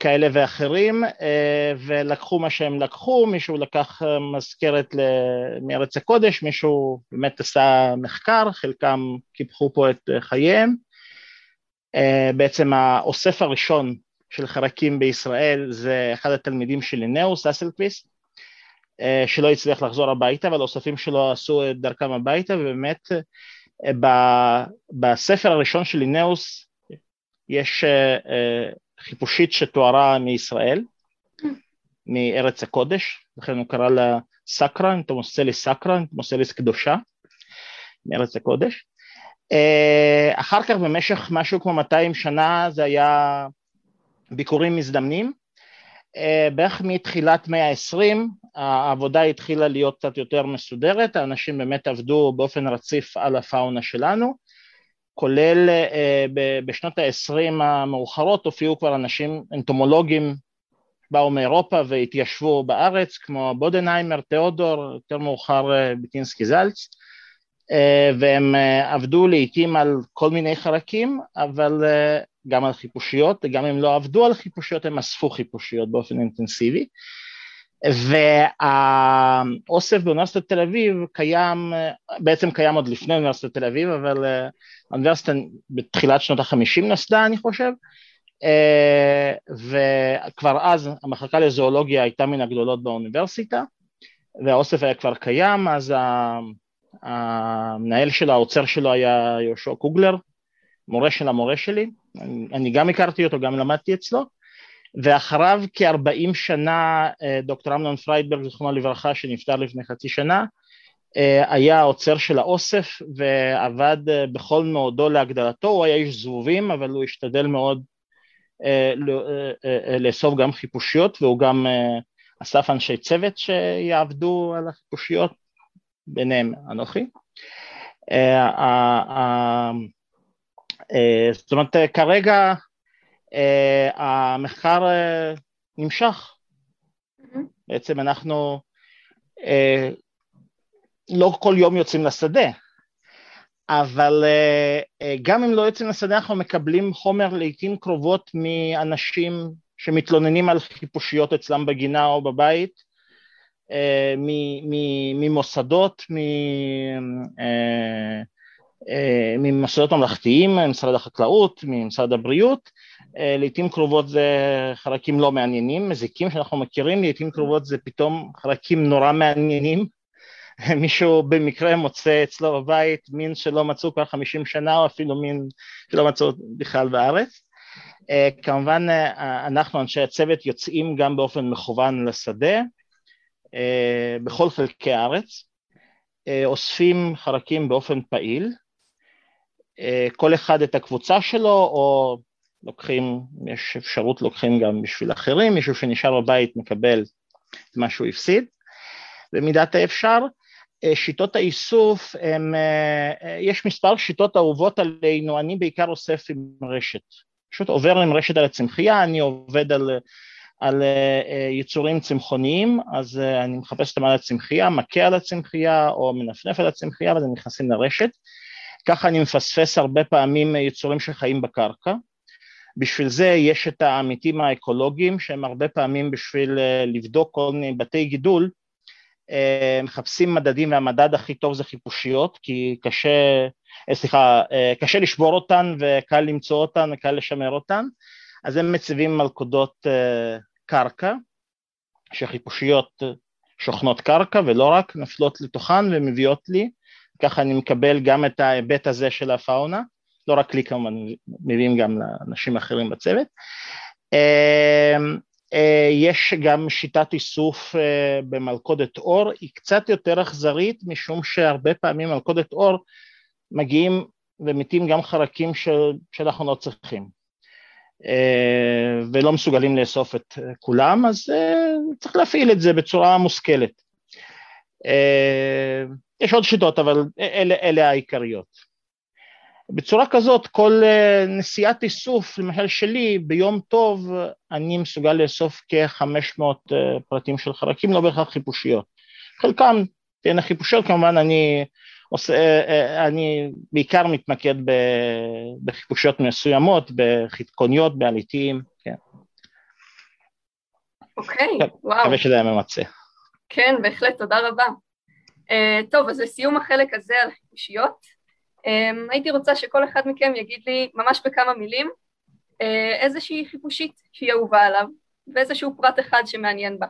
כאלה ואחרים, ולקחו מה שהם לקחו, מישהו לקח מזכרת מארץ הקודש, מישהו באמת עשה מחקר, חלקם קיפחו פה את חייהם. בעצם האוסף הראשון של חרקים בישראל זה אחד התלמידים של לינאוס, אסלקוויסט, שלא הצליח לחזור הביתה, אבל האוספים שלו עשו את דרכם הביתה, ובאמת בספר הראשון של לינאוס יש חיפושית שתוארה מישראל, מארץ הקודש, לכן הוא קרא לה סקרא, תמוסליס סקרא, תמוסליס קדושה, מארץ הקודש. אחר כך במשך משהו כמו 200 שנה זה היה ביקורים מזדמנים, בערך מתחילת מאה העשרים העבודה התחילה להיות קצת יותר מסודרת, האנשים באמת עבדו באופן רציף על הפאונה שלנו, כולל בשנות העשרים המאוחרות הופיעו כבר אנשים אנטומולוגים באו מאירופה והתיישבו בארץ כמו בודנהיימר, תיאודור, יותר מאוחר ביטינסקי זלץ והם עבדו לעיתים על כל מיני חרקים אבל גם על חיפושיות, גם אם לא עבדו על חיפושיות הם אספו חיפושיות באופן אינטנסיבי. והאוסף באוניברסיטת תל אביב קיים, בעצם קיים עוד לפני אוניברסיטת תל אביב, אבל האוניברסיטה בתחילת שנות החמישים נוסדה אני חושב, וכבר אז המחלקה לזואולוגיה הייתה מן הגדולות באוניברסיטה, והאוסף היה כבר קיים, אז המנהל שלו, האוצר שלו היה יהושע קוגלר, מורה של המורה שלי, אני גם הכרתי אותו, גם למדתי אצלו, ואחריו כארבעים שנה דוקטור אמנון פריידברג זכרונו לברכה שנפטר לפני חצי שנה היה העוצר של האוסף ועבד בכל מאודו להגדלתו, הוא היה איש זבובים אבל הוא השתדל מאוד לאסוף גם חיפושיות והוא גם אסף אנשי צוות שיעבדו על החיפושיות ביניהם אנוכי זאת אומרת כרגע Uh, המחקר נמשך. Mm-hmm. בעצם אנחנו לא כל יום יוצאים לשדה, אבל גם אם לא יוצאים לשדה אנחנו מקבלים חומר לעיתים קרובות מאנשים שמתלוננים על חיפושיות אצלם בגינה או בבית, ממוסדות, ממוסדות ממלכתיים, ממשרד החקלאות, ממשרד הבריאות, אה, לעיתים קרובות זה חלקים לא מעניינים, מזיקים שאנחנו מכירים, לעיתים קרובות זה פתאום חלקים נורא מעניינים, *laughs* מישהו במקרה מוצא אצלו בבית מין שלא מצאו כבר חמישים שנה או אפילו מין שלא מצאו בכלל בארץ. אה, כמובן אה, אנחנו אנשי הצוות יוצאים גם באופן מכוון לשדה בכל חלקי הארץ, אוספים חלקים באופן פעיל, כל אחד את הקבוצה שלו או לוקחים, יש אפשרות לוקחים גם בשביל אחרים, מישהו שנשאר בבית מקבל את מה שהוא הפסיד, במידת האפשר. אה, שיטות האיסוף, הם, אה, אה, יש מספר שיטות אהובות עלינו, אני בעיקר אוסף עם רשת, פשוט עובר עם רשת על הצמחייה, אני עובד על, על יצורים צמחוניים, אז אני מחפש אותם על הצמחייה, מכה על הצמחייה או מנפנף על הצמחייה ואז הם נכנסים לרשת, ככה אני מפספס הרבה פעמים יצורים שחיים בקרקע, בשביל זה יש את העמיתים האקולוגיים שהם הרבה פעמים בשביל אה, לבדוק כל מיני בתי גידול אה, מחפשים מדדים והמדד הכי טוב זה חיפושיות כי קשה, אה, סליחה, קשה לשבור אותן וקל למצוא אותן וקל לשמר אותן. אז הם מציבים מלכודות קרקע שחיפושיות שוכנות קרקע ולא רק נפלות לתוכן ומביאות לי ככה אני מקבל גם את ההיבט הזה של הפאונה לא רק לי כמובן, מביאים גם לאנשים אחרים בצוות. אמ, אה, יש גם שיטת איסוף אה, במלכודת אור, היא קצת יותר אכזרית משום שהרבה פעמים מלכודת אור מגיעים ומתים גם חרקים של, שאנחנו לא צריכים אה, ולא מסוגלים לאסוף את כולם, אז צריך להפעיל את זה בצורה מושכלת. יש עוד שיטות אבל אלה, אלה העיקריות. בצורה כזאת כל אה, נסיעת איסוף, למשל שלי, ביום טוב אני מסוגל לאסוף כ-500 פרטים של חרקים, לא בהכרח חיפושיות. חלקם תהיינה חיפושיות, כמובן אני עושה, אני בעיקר מתמקד בחיפושיות מסוימות, בחתקוניות, בעליתיים, כן. אוקיי, כן, וואו. מקווה שזה היה ממצה. כן, בהחלט, תודה רבה. Uh, טוב, אז לסיום החלק הזה על חיפושיות, um, הייתי רוצה שכל אחד מכם יגיד לי ממש בכמה מילים uh, איזושהי חיפושית שהיא אהובה עליו, ואיזשהו פרט אחד שמעניין בה.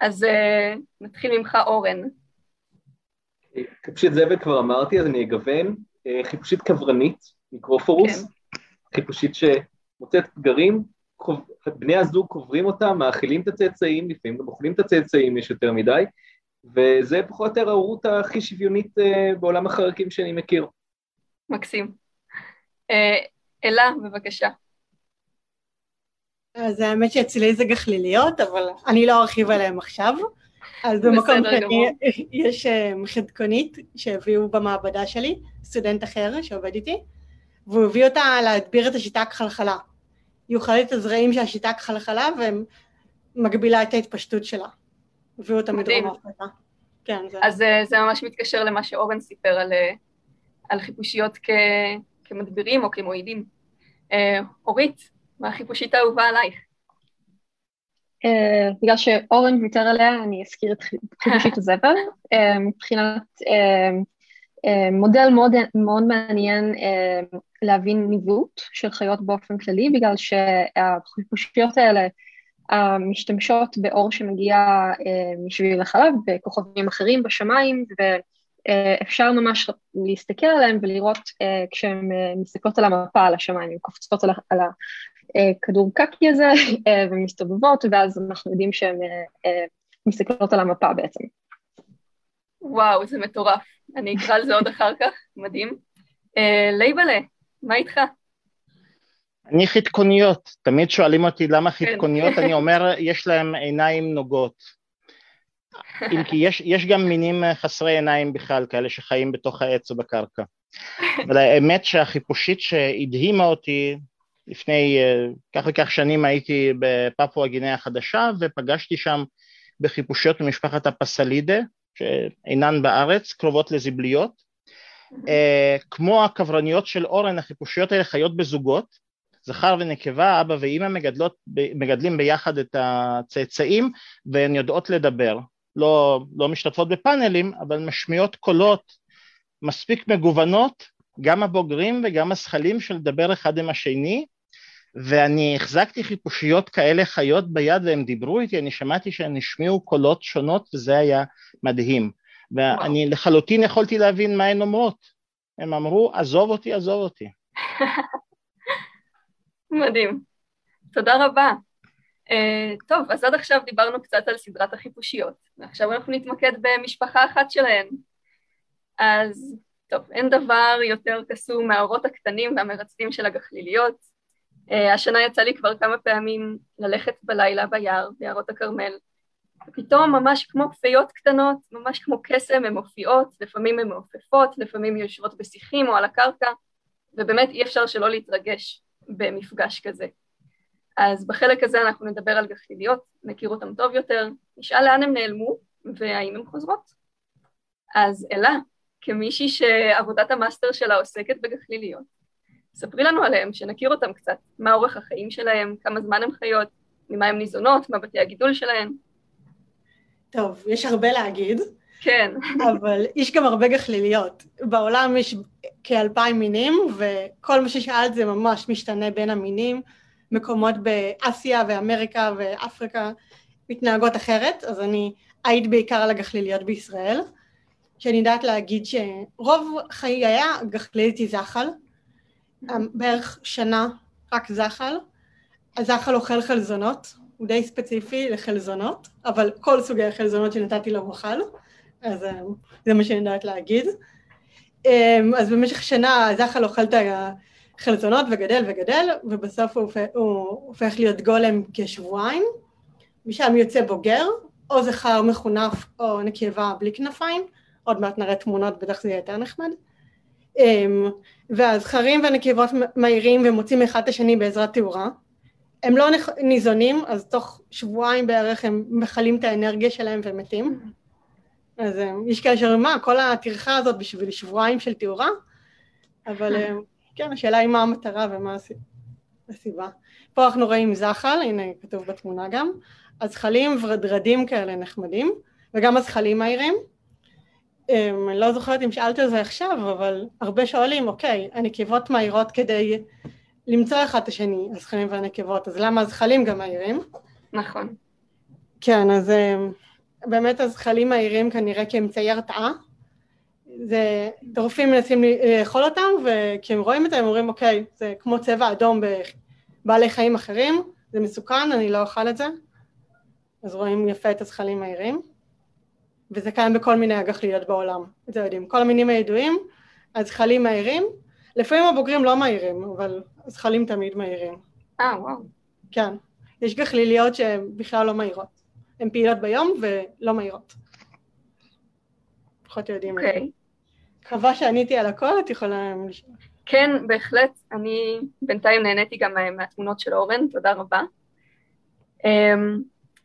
אז uh, נתחיל ממך אורן. חיפושית זבל כבר אמרתי, אז אני אגוון. חיפושית קברנית, מיקרופורוס, כן. חיפושית שמוצאת פגרים, בני הזוג קוברים אותם, מאכילים את הצאצאים, לפעמים גם אוכלים את הצאצאים, יש יותר מדי, וזה פחות או יותר ההורות הכי שוויונית בעולם החרקים שאני מכיר. מקסים. אלה, בבקשה. אז האמת שאצלי זה גחליליות, אבל אני לא ארחיב עליהן עכשיו. אז במקום שני *laughs* יש חדקונית שהביאו במעבדה שלי, סטודנט אחר שעובד איתי, והוא הביא אותה להדביר את השיטה כחלחלה. היא אוכלת את הזרעים של השיטה כחלחלה ומגבילה את ההתפשטות שלה. הביאו אותה מדרום אפריקה. כן, זה... אז זה ממש מתקשר למה שאורן סיפר על, על חיפושיות כ, כמדבירים או כמועידים. אורית, מה החיפושית האהובה עלייך? Uh, בגלל שאורן ויתר עליה, אני אזכיר את חיפושית *laughs* הזבל. Uh, מבחינת uh, מודל מאוד, מאוד מעניין uh, להבין ניווט של חיות באופן כללי, בגלל שהחיפושיות האלה uh, משתמשות באור שמגיע משביל החלב בכוכבים אחרים בשמיים, ואפשר ממש להסתכל עליהם ולראות כשהן מסתכלות על המפה על השמיים, הן קופצות על הכדור קקי הזה *laughs* ומסתובבות, ואז אנחנו יודעים שהן מסתכלות על המפה בעצם. וואו, זה מטורף. אני אקרא על זה עוד אחר כך, מדהים. לייבלה, מה איתך? אני חתקוניות, תמיד שואלים אותי למה חתקוניות, אני אומר, יש להם עיניים נוגות. אם כי יש, יש גם מינים חסרי עיניים בכלל, כאלה שחיים בתוך העץ או בקרקע. אבל האמת שהחיפושית שהדהימה אותי לפני כך וכך שנים הייתי בפפואה גינאה החדשה ופגשתי שם בחיפושיות ממשפחת הפסלידה שאינן בארץ, קרובות לזבליות. כמו הקברניות של אורן, החיפושיות האלה חיות בזוגות, זכר ונקבה, אבא ואימא מגדלות, מגדלים ביחד את הצאצאים והן יודעות לדבר. לא, לא משתתפות בפאנלים, אבל משמיעות קולות מספיק מגוונות, גם הבוגרים וגם הזכלים של לדבר אחד עם השני, ואני החזקתי חיפושיות כאלה חיות ביד והם דיברו איתי, אני שמעתי שהן השמיעו קולות שונות וזה היה מדהים. ואני וואו. לחלוטין יכולתי להבין מה הן אומרות. הם אמרו, עזוב אותי, עזוב אותי. *laughs* מדהים. תודה רבה. Uh, טוב, אז עד עכשיו דיברנו קצת על סדרת החיפושיות, ועכשיו אנחנו נתמקד במשפחה אחת שלהן. אז טוב, אין דבר יותר קסום מהאורות הקטנים והמרצדים של הגחליליות. Uh, השנה יצא לי כבר כמה פעמים ללכת בלילה ביער, ביערות הכרמל, ופתאום ממש כמו כפיות קטנות, ממש כמו קסם, הן מופיעות, לפעמים הן מעופפות, לפעמים יושבות בשיחים או על הקרקע, ובאמת אי אפשר שלא להתרגש במפגש כזה. אז בחלק הזה אנחנו נדבר על גחליליות, נכיר אותן טוב יותר, נשאל לאן הן נעלמו והאם הן חוזרות. אז אלה, כמישהי שעבודת המאסטר שלה עוסקת בגחליליות, ספרי לנו עליהם, שנכיר אותם קצת, מה אורך החיים שלהם, כמה זמן הן חיות, ממה הן ניזונות, מה בתי הגידול שלהן. טוב, יש הרבה להגיד. כן. *laughs* אבל יש גם הרבה גחליליות. בעולם יש כאלפיים מינים, וכל מה ששאלת זה ממש משתנה בין המינים. מקומות באסיה ואמריקה ואפריקה מתנהגות אחרת, אז אני אעיד בעיקר על הגחליליות בישראל, שאני יודעת להגיד שרוב חיי הגחלילית היא זחל, בערך שנה רק זחל, הזחל אוכל חלזונות, הוא די ספציפי לחלזונות, אבל כל סוגי החלזונות שנתתי לו הוא אכל, אז זה מה שאני יודעת להגיד. אז במשך שנה הזחל אוכל את החלזונות וגדל וגדל, ובסוף הוא הוא הופך להיות גולם כשבועיים, משם יוצא בוגר, או זכר מחונף או נקבה בלי כנפיים, עוד מעט נראה תמונות, בטח זה יהיה יותר נחמד. והזכרים והנקבות מהירים ומוצאים אחד את השני בעזרת תאורה. הם לא ניזונים, אז תוך שבועיים בערך הם מכלים את האנרגיה שלהם ומתים. אז אה, יש כאלה שאומרים, מה, כל הטרחה הזאת בשביל שבועיים של תאורה? אבל אה, כן, השאלה היא מה המטרה ומה הסיבה. פה אנחנו רואים זחל, הנה כתוב בתמונה גם, הזחלים ורדרדים כאלה נחמדים, וגם הזחלים מהירים. אמ, אני לא זוכרת אם שאלת על זה עכשיו, אבל הרבה שואלים, אוקיי, הנקבות מהירות כדי למצוא אחד את השני, הזכלים והנקבות, אז למה הזכלים גם מהירים? נכון. כן, אז אמ, באמת הזכלים מהירים כנראה כאמצעי הרתעה. זה, טורפים מנסים לאכול אותם, וכשהם רואים את זה הם אומרים, אוקיי, זה כמו צבע אדום בבעלי חיים אחרים, זה מסוכן, אני לא אוכל את זה. אז רואים יפה את הזכלים מהירים. וזה קיים בכל מיני הגחליות בעולם, את זה יודעים. כל המינים הידועים, הזכלים מהירים, לפעמים הבוגרים לא מהירים, אבל הזכלים תמיד מהירים. אה, וואו. כן. יש גחליליות שהן בכלל לא מהירות. הן פעילות ביום ולא מהירות. פחות יודעים. אוקיי. Okay. מקווה שעניתי על הכל, את יכולה. כן, בהחלט. אני בינתיים נהניתי גם מהתמונות של אורן, תודה רבה. אמ,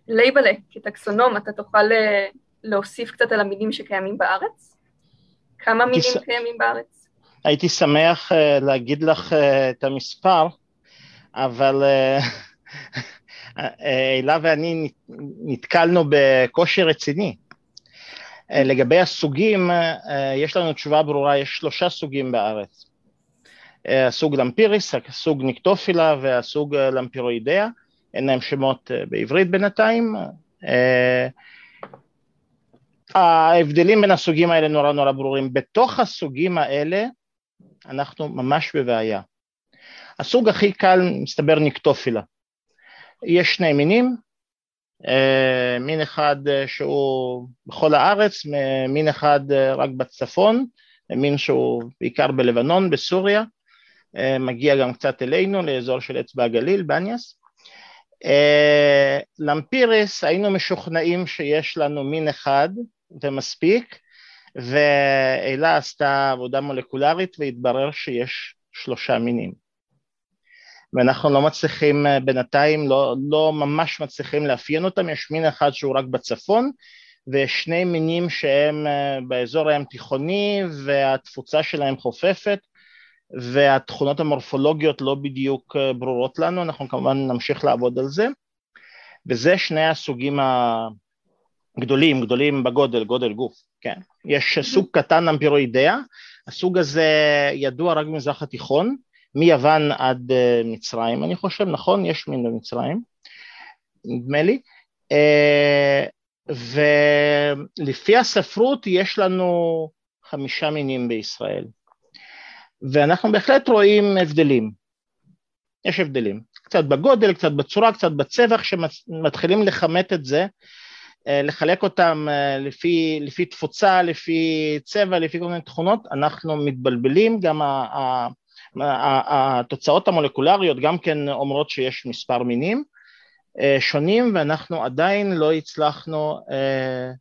לייבלה, כטקסונום, אתה תוכל אה, להוסיף קצת על המינים שקיימים בארץ? כמה מינים ש... קיימים בארץ? הייתי שמח uh, להגיד לך uh, את המספר, אבל *laughs* הילה uh, ואני נתקלנו בקושי רציני. Uh, לגבי הסוגים, uh, יש לנו תשובה ברורה, יש שלושה סוגים בארץ. Uh, הסוג למפיריס, הסוג ניקטופילה והסוג למפירואידאה, אין להם שמות uh, בעברית בינתיים. Uh, ההבדלים בין הסוגים האלה נורא נורא ברורים. בתוך הסוגים האלה אנחנו ממש בבעיה. הסוג הכי קל מסתבר ניקטופילה. יש שני מינים, אה, מין אחד אה, שהוא בכל הארץ, מין אחד אה, רק בצפון, מין שהוא בעיקר בלבנון, בסוריה, מגיע גם קצת אלינו, לאזור של אצבע הגליל, בניאס. למפירס היינו משוכנעים שיש לנו מין אחד, ומספיק, ואלה עשתה עבודה מולקולרית והתברר שיש שלושה מינים. ואנחנו לא מצליחים בינתיים, לא, לא ממש מצליחים לאפיין אותם, יש מין אחד שהוא רק בצפון, ושני מינים שהם אה, באזור הים תיכוני והתפוצה שלהם חופפת והתכונות המורפולוגיות לא בדיוק אה, ברורות לנו, אנחנו כמובן נמשיך לעבוד על זה. וזה שני הסוגים גדולים, גדולים בגודל, גודל גוף, כן. יש סוג קטן אמפירואידאה, הסוג הזה ידוע רק במזרח התיכון, מיוון עד אה, מצרים, אני חושב, נכון? יש מין במצרים, נדמה לי. אה, ולפי הספרות יש לנו חמישה מינים בישראל, ואנחנו בהחלט רואים הבדלים. יש הבדלים, קצת בגודל, קצת בצורה, קצת בצבע, כשמתחילים לכמת את זה, לחלק אותם אה, לפי, לפי תפוצה, לפי צבע, לפי כל מיני תכונות, אנחנו מתבלבלים, גם התוצאות המולקולריות גם כן אומרות שיש מספר מינים אה, שונים ואנחנו עדיין לא הצלחנו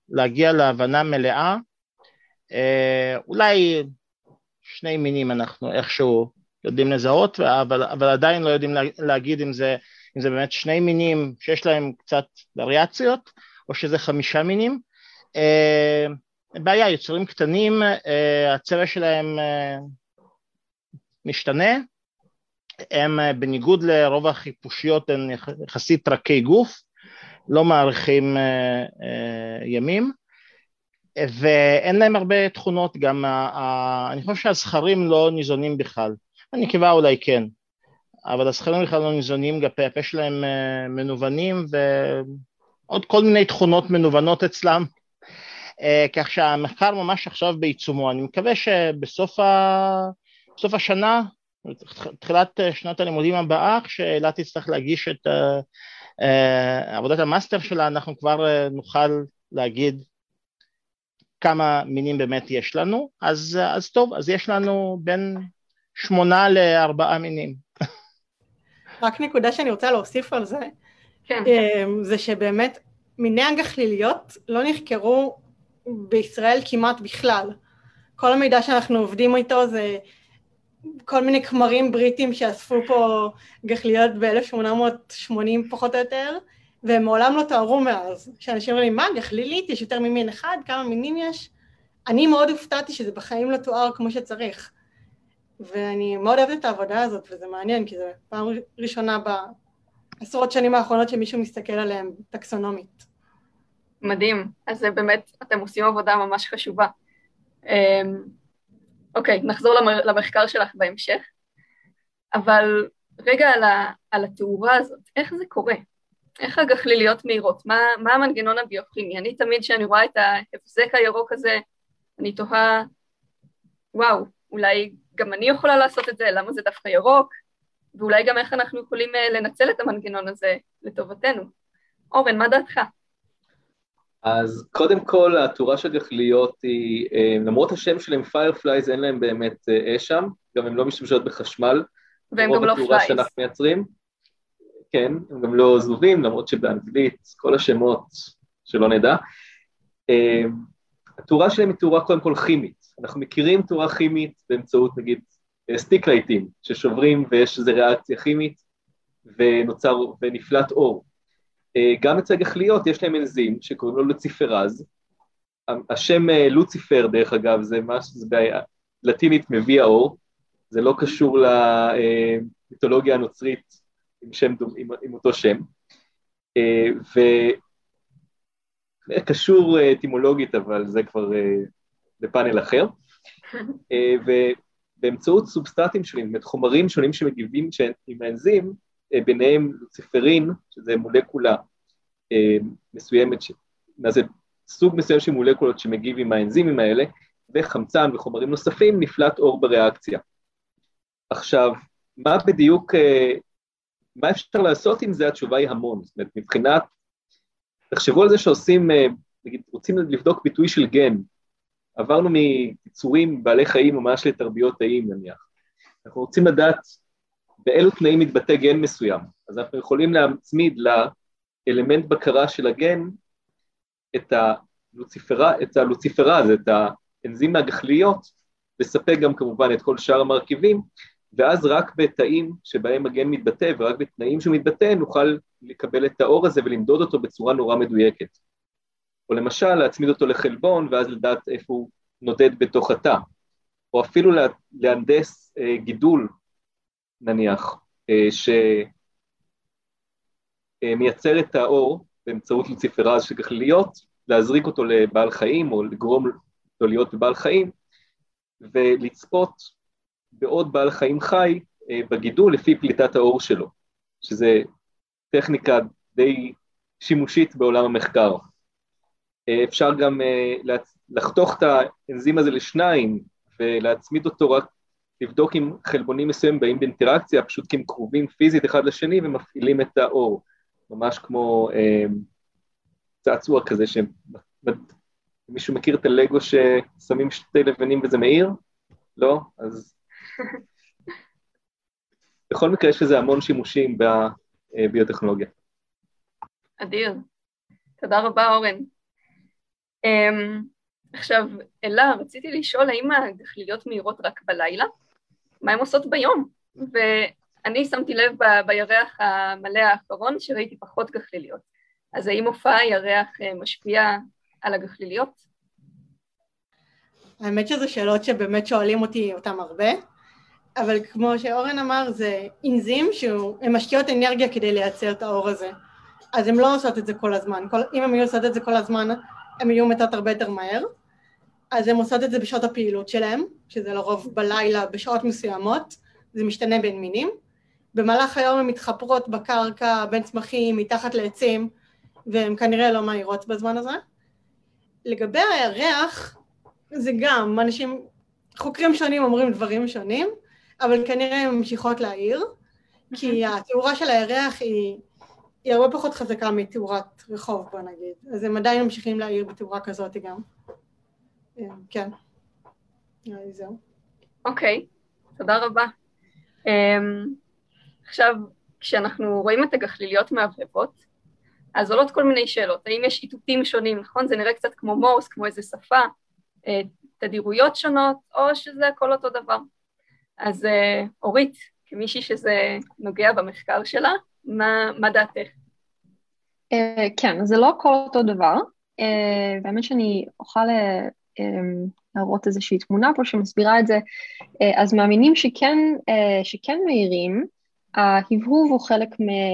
להגיע להבנה מלאה, אולי שני מינים אנחנו איכשהו יודעים לזהות, אבל, אבל עדיין לא יודעים להגיד אם זה, אם זה באמת שני מינים שיש להם קצת וריאציות, או שזה חמישה מינים. אה, בעיה, יצורים קטנים, אה, הצבע שלהם אה, משתנה, הם בניגוד לרוב החיפושיות הם יחסית רכי גוף, לא מאריכים ימים, ואין להם הרבה תכונות, גם אני חושב שהזכרים לא ניזונים בכלל, הנקבה אולי כן, אבל הזכרים בכלל לא ניזונים, גפי הפה שלהם מנוונים עוד כל מיני תכונות מנוונות אצלם, אה, כך שהמחקר ממש עכשיו בעיצומו. אני מקווה שבסוף ה... השנה, תחילת שנת הלימודים הבאה, כשאלה תצטרך להגיש את אה, עבודת המאסטר שלה, אנחנו כבר אה, נוכל להגיד כמה מינים באמת יש לנו, אז, אז טוב, אז יש לנו בין שמונה לארבעה מינים. רק נקודה שאני רוצה להוסיף על זה, כן. אמ, זה שבאמת מיני הגחליליות לא נחקרו בישראל כמעט בכלל. כל המידע שאנחנו עובדים איתו זה כל מיני כמרים בריטים שאספו פה גחליות ב-1880 פחות או יותר, והם מעולם לא תוארו מאז. כשאנשים אומרים מה, גחלילית, יש יותר ממין אחד, כמה מינים יש? אני מאוד הופתעתי שזה בחיים לא תואר כמו שצריך. ואני מאוד אוהבת את העבודה הזאת, וזה מעניין, כי זו פעם ראשונה בעשרות שנים האחרונות שמישהו מסתכל עליהם טקסונומית. מדהים. אז באמת, אתם עושים עבודה ממש חשובה. אמ, אוקיי, נחזור למחקר שלך בהמשך. אבל רגע על, ה, על התאורה הזאת, איך זה קורה? איך הגחליליות מהירות? מה, מה המנגנון הביוכימי? אני תמיד כשאני רואה את ההבזק הירוק הזה, אני תוהה, וואו, אולי גם אני יכולה לעשות את זה, למה זה דווקא ירוק? ואולי גם איך אנחנו יכולים אה, לנצל את המנגנון הזה לטובתנו. אורן, מה דעתך? אז קודם כל, התאורה של גחליליות היא, אה, למרות השם שלהם fireflies, אין להם באמת אה, אש שם, גם הם לא משתמשות בחשמל. והם גם לא flies. רוב התאורה שאנחנו מייצרים, כן, הם גם לא זבובים, למרות שבאנגלית, כל השמות שלא נדע. התאורה שלהם היא תאורה קודם כל כימית. אנחנו מכירים תאורה כימית באמצעות נגיד סטיק לייטים, ששוברים ויש איזו ריאקציה כימית ונוצר, ונפלט אור. אה, גם אצל גחליות יש להם אנזים שקוראים לו לוציפרז. השם אה, לוציפר, דרך אגב, זה משהו, זה בעיה, לטינית מביא האור, זה לא קשור למיתולוגיה הנוצרית עם, שם, עם, עם אותו שם. אה, וקשור אטימולוגית, אבל זה כבר בפאנל אחר. *laughs* ובאמצעות סובסטטים שונים, זאת חומרים שונים שמגיבים עם האנזים, אה, ביניהם לוציפרין, שזה מולקולה אה, מסוימת. מה זה סוג מסוים של מולקולות שמגיב עם האנזימים האלה, וחמצן וחומרים נוספים, נפלט אור בריאקציה. עכשיו, מה בדיוק, אה, מה אפשר לעשות עם זה? התשובה היא המון. זאת אומרת, מבחינת, תחשבו על זה שעושים, נגיד, רוצים לבדוק ביטוי של גן, עברנו מיצורים בעלי חיים ממש לתרביות תאים נניח. אנחנו רוצים לדעת באילו תנאים מתבטא גן מסוים. אז אנחנו יכולים להצמיד לאלמנט בקרה של הגן את, הלוציפרה, את הלוציפרז, את האנזים הגחליות, לספק גם כמובן את כל שאר המרכיבים, ואז רק בתאים שבהם הגן מתבטא ורק בתנאים שהוא מתבטא נוכל לקבל את האור הזה ולמדוד אותו בצורה נורא מדויקת. או למשל להצמיד אותו לחלבון ואז לדעת איפה הוא נודד בתוך התא, או אפילו להנדס אה, גידול נניח, אה, שמייצר את האור באמצעות לוציפרז של גחליליות, להזריק אותו לבעל חיים או לגרום לו להיות בבעל חיים, ולצפות בעוד בעל חיים חי אה, בגידול לפי פליטת האור שלו, שזה טכניקה די שימושית בעולם המחקר. אה, אפשר גם לחתוך את האנזים הזה לשניים ולהצמיד אותו רק לבדוק אם חלבונים מסוימים באים באינטראקציה, פשוט כי הם קרובים פיזית אחד לשני ומפעילים את האור, ממש כמו אה, צעצוע כזה, שמישהו מכיר את הלגו ששמים שתי לבנים וזה מאיר? לא? אז... *laughs* בכל מקרה יש לזה המון שימושים בביוטכנולוגיה. אדיר. תודה רבה, אורן. Um, עכשיו, אלה, רציתי לשאול האם הגחליליות מהירות רק בלילה? מה הן עושות ביום? ואני שמתי לב ב- בירח המלא האחרון שראיתי פחות גחליליות. אז האם מופע הירח אה, משפיע על הגחליליות? האמת שזה שאלות שבאמת שואלים אותי אותן הרבה, אבל כמו שאורן אמר, זה אנזים שהן משקיעות אנרגיה כדי לייצר את האור הזה. אז הן לא עושות את זה כל הזמן. כל, אם הן היו עושות את זה כל הזמן, הן יהיו מתות הרבה יותר מהר. אז הן עושות את זה בשעות הפעילות שלהן, שזה לרוב בלילה בשעות מסוימות, זה משתנה בין מינים. במהלך היום הן מתחפרות בקרקע, בין צמחים, מתחת לעצים, והן כנראה לא מהירות בזמן הזה. לגבי הירח, זה גם, אנשים, חוקרים שונים אומרים דברים שונים, אבל כנראה הן ממשיכות להעיר, כי התאורה של הירח היא, היא הרבה פחות חזקה מתאורת רחוב, בוא נגיד. אז הם עדיין ממשיכים להעיר בתאורה כזאת גם. כן. זהו. אוקיי, תודה רבה. אמ, עכשיו, כשאנחנו רואים את הגחליליות מהבהבות, אז עולות כל מיני שאלות. האם יש איתותים שונים, נכון? זה נראה קצת כמו מורס, כמו איזה שפה, אה, תדירויות שונות, או שזה הכל אותו דבר. אז אה, אורית, כמישהי שזה נוגע במחקר שלה, מה, מה דעתך? כן, זה לא הכל אותו דבר. באמת שאני אוכל להראות איזושהי תמונה פה שמסבירה את זה. אז מאמינים שכן, שכן מהירים, ההבהוב הוא חלק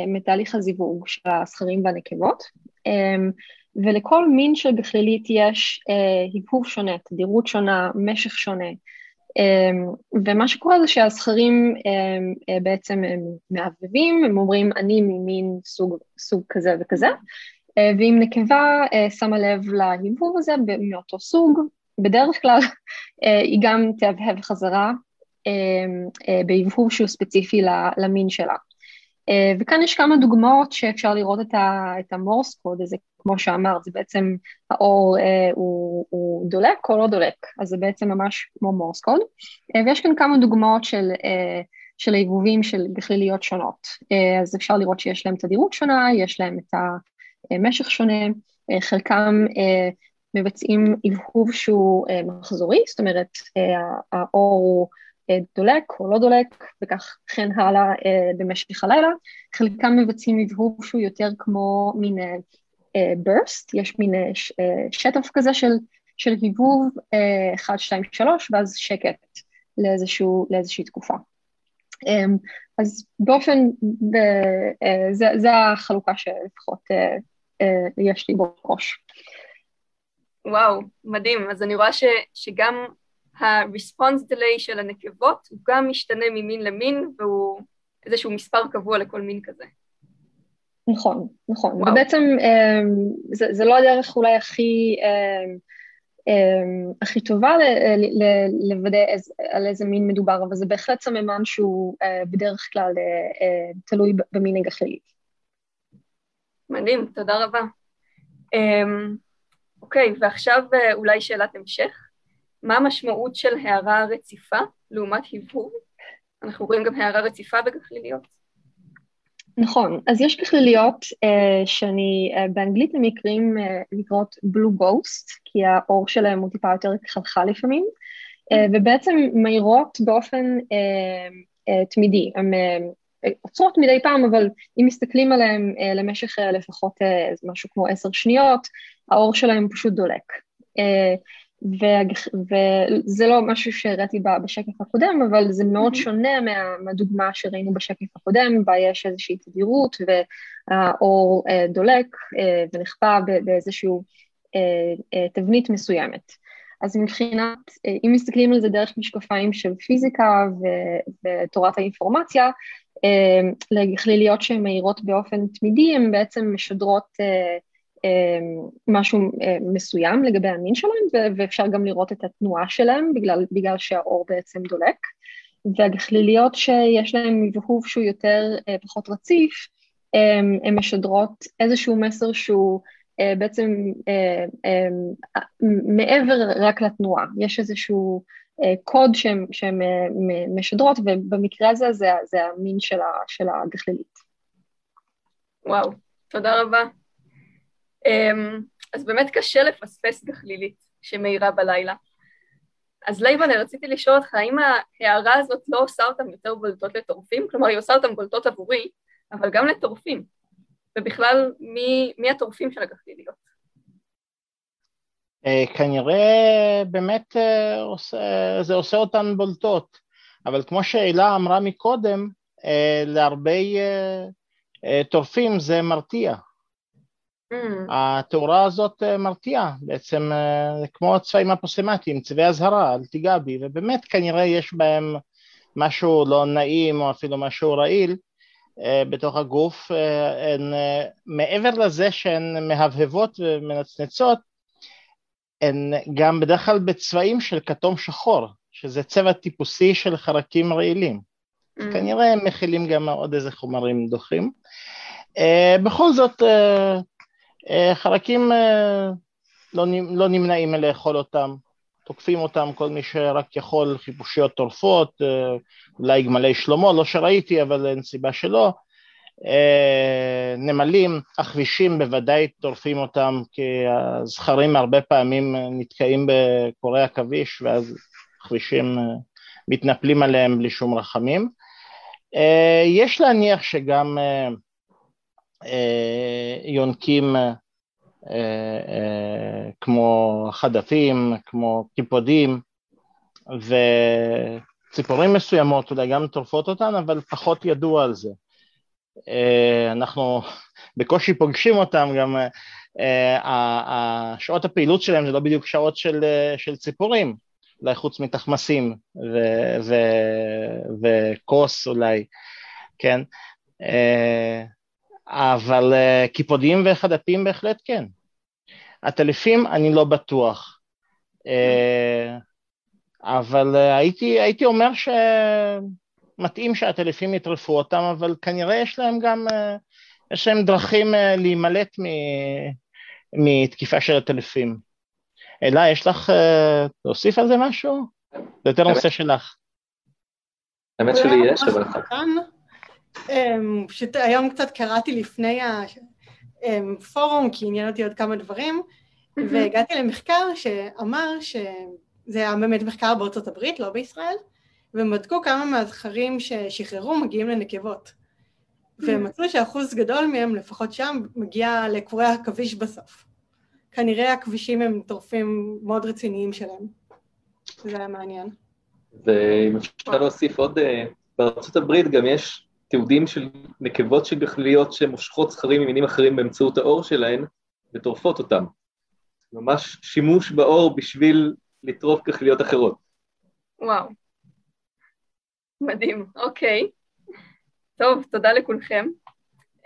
מתהליך הזיווג של הזכרים והנקבות, ולכל מין של גחלילית יש הבהוב שונה, תדירות שונה, משך שונה. ומה שקורה זה שהזכרים בעצם הם מעבבים, הם אומרים אני ממין סוג, סוג כזה וכזה, ואם נקבה שמה לב להבהוב הזה מאותו סוג, בדרך כלל היא גם תהבהב חזרה בהבהוב שהוא ספציפי למין שלה. וכאן יש כמה דוגמאות שאפשר לראות את המורס קוד הזה, כמו שאמרת, זה בעצם האור הוא, הוא דולק או לא דולק, אז זה בעצם ממש כמו מורס קוד, ויש כאן כמה דוגמאות של, של העיבובים של גחליליות שונות, אז אפשר לראות שיש להם תדירות שונה, יש להם את המשך שונה, חלקם מבצעים הבהוב שהוא מחזורי, זאת אומרת האור הוא דולק או לא דולק, וכך כן הלאה במשך הלילה. חלקם מבצעים הבהוב שהוא יותר כמו מין burst, יש מין שטף כזה של, של הבהוב, 1, 2, 3, ואז שקט לאיזשהו, לאיזושהי תקופה. אז באופן, זה, זה החלוקה שלפחות יש לי בראש. וואו, מדהים. אז אני רואה ש, שגם ה-response delay של הנקבות הוא גם משתנה ממין למין והוא איזשהו מספר קבוע לכל מין כזה. נכון, נכון. וואו. ובעצם זה, זה לא הדרך אולי הכי, הכי טובה לוודא איז, על איזה מין מדובר, אבל זה בהחלט סממן שהוא בדרך כלל תלוי במין הגחלית. מדהים, תודה רבה. אוקיי, ועכשיו אולי שאלת המשך. מה המשמעות של הערה רציפה לעומת הבהוב? אנחנו רואים גם הערה רציפה בגחליליות. נכון, אז יש גחליליות uh, שאני, uh, באנגלית למקרים uh, נקראות בלו גוסט, כי האור שלהם הוא טיפה יותר חלחל לפעמים, uh, ובעצם מהירות באופן uh, uh, תמידי. הן uh, עוצרות מדי פעם, אבל אם מסתכלים עליהן uh, למשך uh, לפחות uh, משהו כמו עשר שניות, האור שלהם פשוט דולק. Uh, וזה לא משהו שהראיתי בשקף הקודם, אבל זה מאוד שונה מה, מהדוגמה שראינו בשקף הקודם, בה יש איזושהי תדירות והאור אה, דולק אה, ונחבא באיזושהי אה, תבנית מסוימת. אז מבחינת, אם מסתכלים על זה דרך משקפיים של פיזיקה ותורת האינפורמציה, לגחליליות שהן מהירות באופן תמידי, הן בעצם משדרות משהו אה, מסוים לגבי המין שלהם, ואפשר גם לראות את התנועה שלהם בגלל, בגלל שהאור בעצם דולק. והגחליליות שיש להם מבהוב שהוא יותר, אה, פחות רציף, הן משדרות איזשהו מסר שהוא אה, בעצם מעבר רק לתנועה, יש איזשהו קוד שהן משדרות, ובמקרה הזה זה, זה המין של הגחלילית. וואו, תודה רבה. אמ, אז באמת קשה לפספס גחלילית שמאירה בלילה. אז לייבנה, רציתי לשאול אותך, האם ההערה הזאת לא עושה אותם יותר בולטות לטורפים? כלומר, היא עושה אותם בולטות עבורי, אבל גם לטורפים. ובכלל, מי, מי הטורפים של הגחליליות? אה, כנראה באמת אה, זה עושה אותן בולטות, אבל כמו שאלה אמרה מקודם, אה, להרבה טורפים זה מרתיע. Mm. התאורה הזאת אה, מרתיעה, בעצם אה, כמו הצבעים הפוסמטיים, צבעי אזהרה, אל תיגע בי, ובאמת כנראה יש בהם משהו לא נעים או אפילו משהו רעיל אה, בתוך הגוף, הן, מעבר לזה שהן מהבהבות ומנצנצות, הן גם בדרך כלל בצבעים של כתום שחור, שזה צבע טיפוסי של חרקים רעילים. Mm. כנראה הם מכילים גם עוד איזה חומרים דוחים. בכל זאת, חרקים אה, לא, לא נמנעים מלאכול אותם, תוקפים אותם כל מי שרק יכול, חיפושיות טורפות, אה, אולי גמלי שלמה, לא שראיתי אבל אין סיבה שלא, נמלים, הכבישים בוודאי טורפים אותם כי הזכרים הרבה פעמים נתקעים בקורי עכביש ואז הכבישים מתנפלים עליהם בלי שום רחמים. יש להניח שגם יונקים כמו חדפים, כמו קיפודים, וציפורים מסוימות אולי גם טורפות אותן, אבל פחות ידוע על זה. אנחנו בקושי פוגשים אותם, גם שעות הפעילות שלהם זה לא בדיוק שעות של, של ציפורים, אולי חוץ מתחמסים וכוס אולי, כן? אבל קיפודים וחדפים בהחלט כן. הטלפים אני לא בטוח. אבל הייתי, הייתי אומר שמתאים שהטלפים יטרפו אותם, אבל כנראה יש להם גם, יש להם דרכים להימלט מתקיפה של הטלפים. אלה, יש לך להוסיף על זה משהו? זה יותר נושא שלך. האמת שלי יש, אבל... פשוט היום קצת קראתי לפני הפורום, כי עניין אותי עוד כמה דברים, והגעתי למחקר שאמר שזה היה באמת מחקר בארצות הברית, לא בישראל, והם בדקו כמה מהזכרים ששחררו מגיעים לנקבות. והם מצאו שאחוז גדול מהם, לפחות שם, מגיע לקורי עכביש בסוף. כנראה הכבישים הם טורפים מאוד רציניים שלהם. זה היה מעניין. ואם אפשר להוסיף עוד, בארצות הברית גם יש תיעודים של נקבות של גחליות שמושכות זכרים ממינים אחרים באמצעות האור שלהן וטורפות אותם. ממש שימוש באור בשביל לטרוף גחליות אחרות. וואו. מדהים, אוקיי. טוב, תודה לכולכם.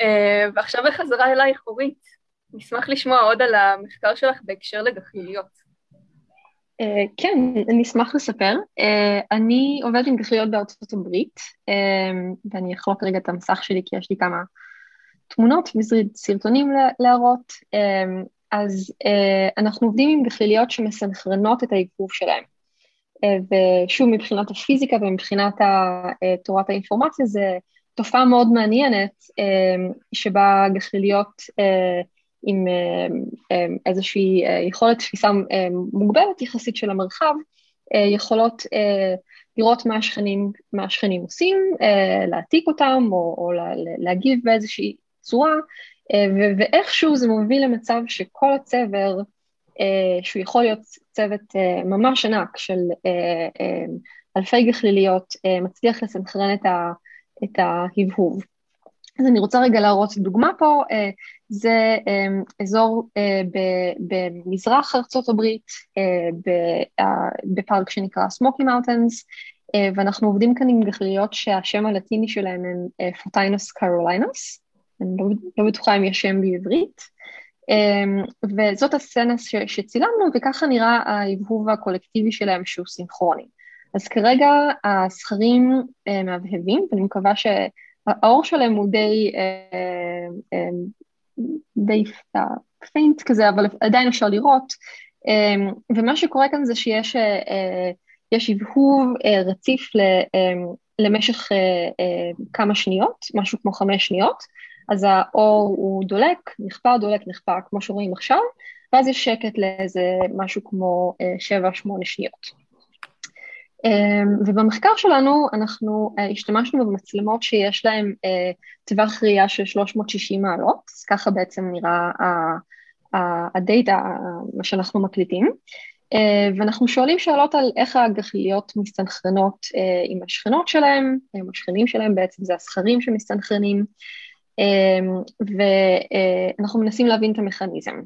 Uh, ועכשיו בחזרה אלייך, אורית. נשמח לשמוע עוד על המחקר שלך בהקשר לגחליליות. Uh, כן, אני אשמח לספר. Uh, אני עובדת עם גחליות בארצות הברית, uh, ואני אחלוק רגע את המסך שלי כי יש לי כמה תמונות וסרטונים להראות. Uh, אז uh, אנחנו עובדים עם גחליליות שמסנכרנות את העיכוב שלהם. Uh, ושוב, מבחינת הפיזיקה ומבחינת תורת האינפורמציה, זה תופעה מאוד מעניינת, uh, שבה גחליליות uh, עם איזושהי יכולת תפיסה מוגבלת יחסית של המרחב, יכולות לראות מה השכנים, מה השכנים עושים, להעתיק אותם או, או להגיב באיזושהי צורה, ואיכשהו זה מוביל למצב שכל הצבר, שהוא יכול להיות צוות ממש ענק של אלפי גחליליות, מצליח לסנכרן את ההבהוב. אז אני רוצה רגע להראות דוגמה פה, זה אזור במזרח ארצות הברית, בפארק שנקרא סמוקי מאוטנס, ואנחנו עובדים כאן עם גחליות שהשם הלטיני שלהם הם פוטיינוס קרולינוס, אני לא, לא בטוחה אם יש שם בעברית, וזאת הסצנה שצילמנו, וככה נראה ההבהוב הקולקטיבי שלהם שהוא סינכרוני. אז כרגע הזכרים מהבהבים, ואני מקווה ש... האור שלהם הוא די, אה, אה, די פיינט כזה, אבל עדיין אפשר לראות. אה, ומה שקורה כאן זה שיש יש הבהוב רציף למשך כמה שניות, משהו כמו חמש שניות, אז האור הוא דולק, נחפר, דולק, נחפר, כמו שרואים עכשיו, ואז יש שקט לאיזה משהו כמו שבע, שמונה שניות. אמ, ובמחקר שלנו אנחנו אה, השתמשנו במצלמות שיש להן אה, טווח ראייה של 360 מעלות, אז ככה בעצם נראה הדאטה, מה שאנחנו מקליטים, אה, ואנחנו שואלים שאלות על איך הגחליות מסתנכרנות עם השכנות שלהם, עם השכנים שלהם בעצם זה הזכרים שמסתנכרנים, ואנחנו מנסים להבין את המכניזם.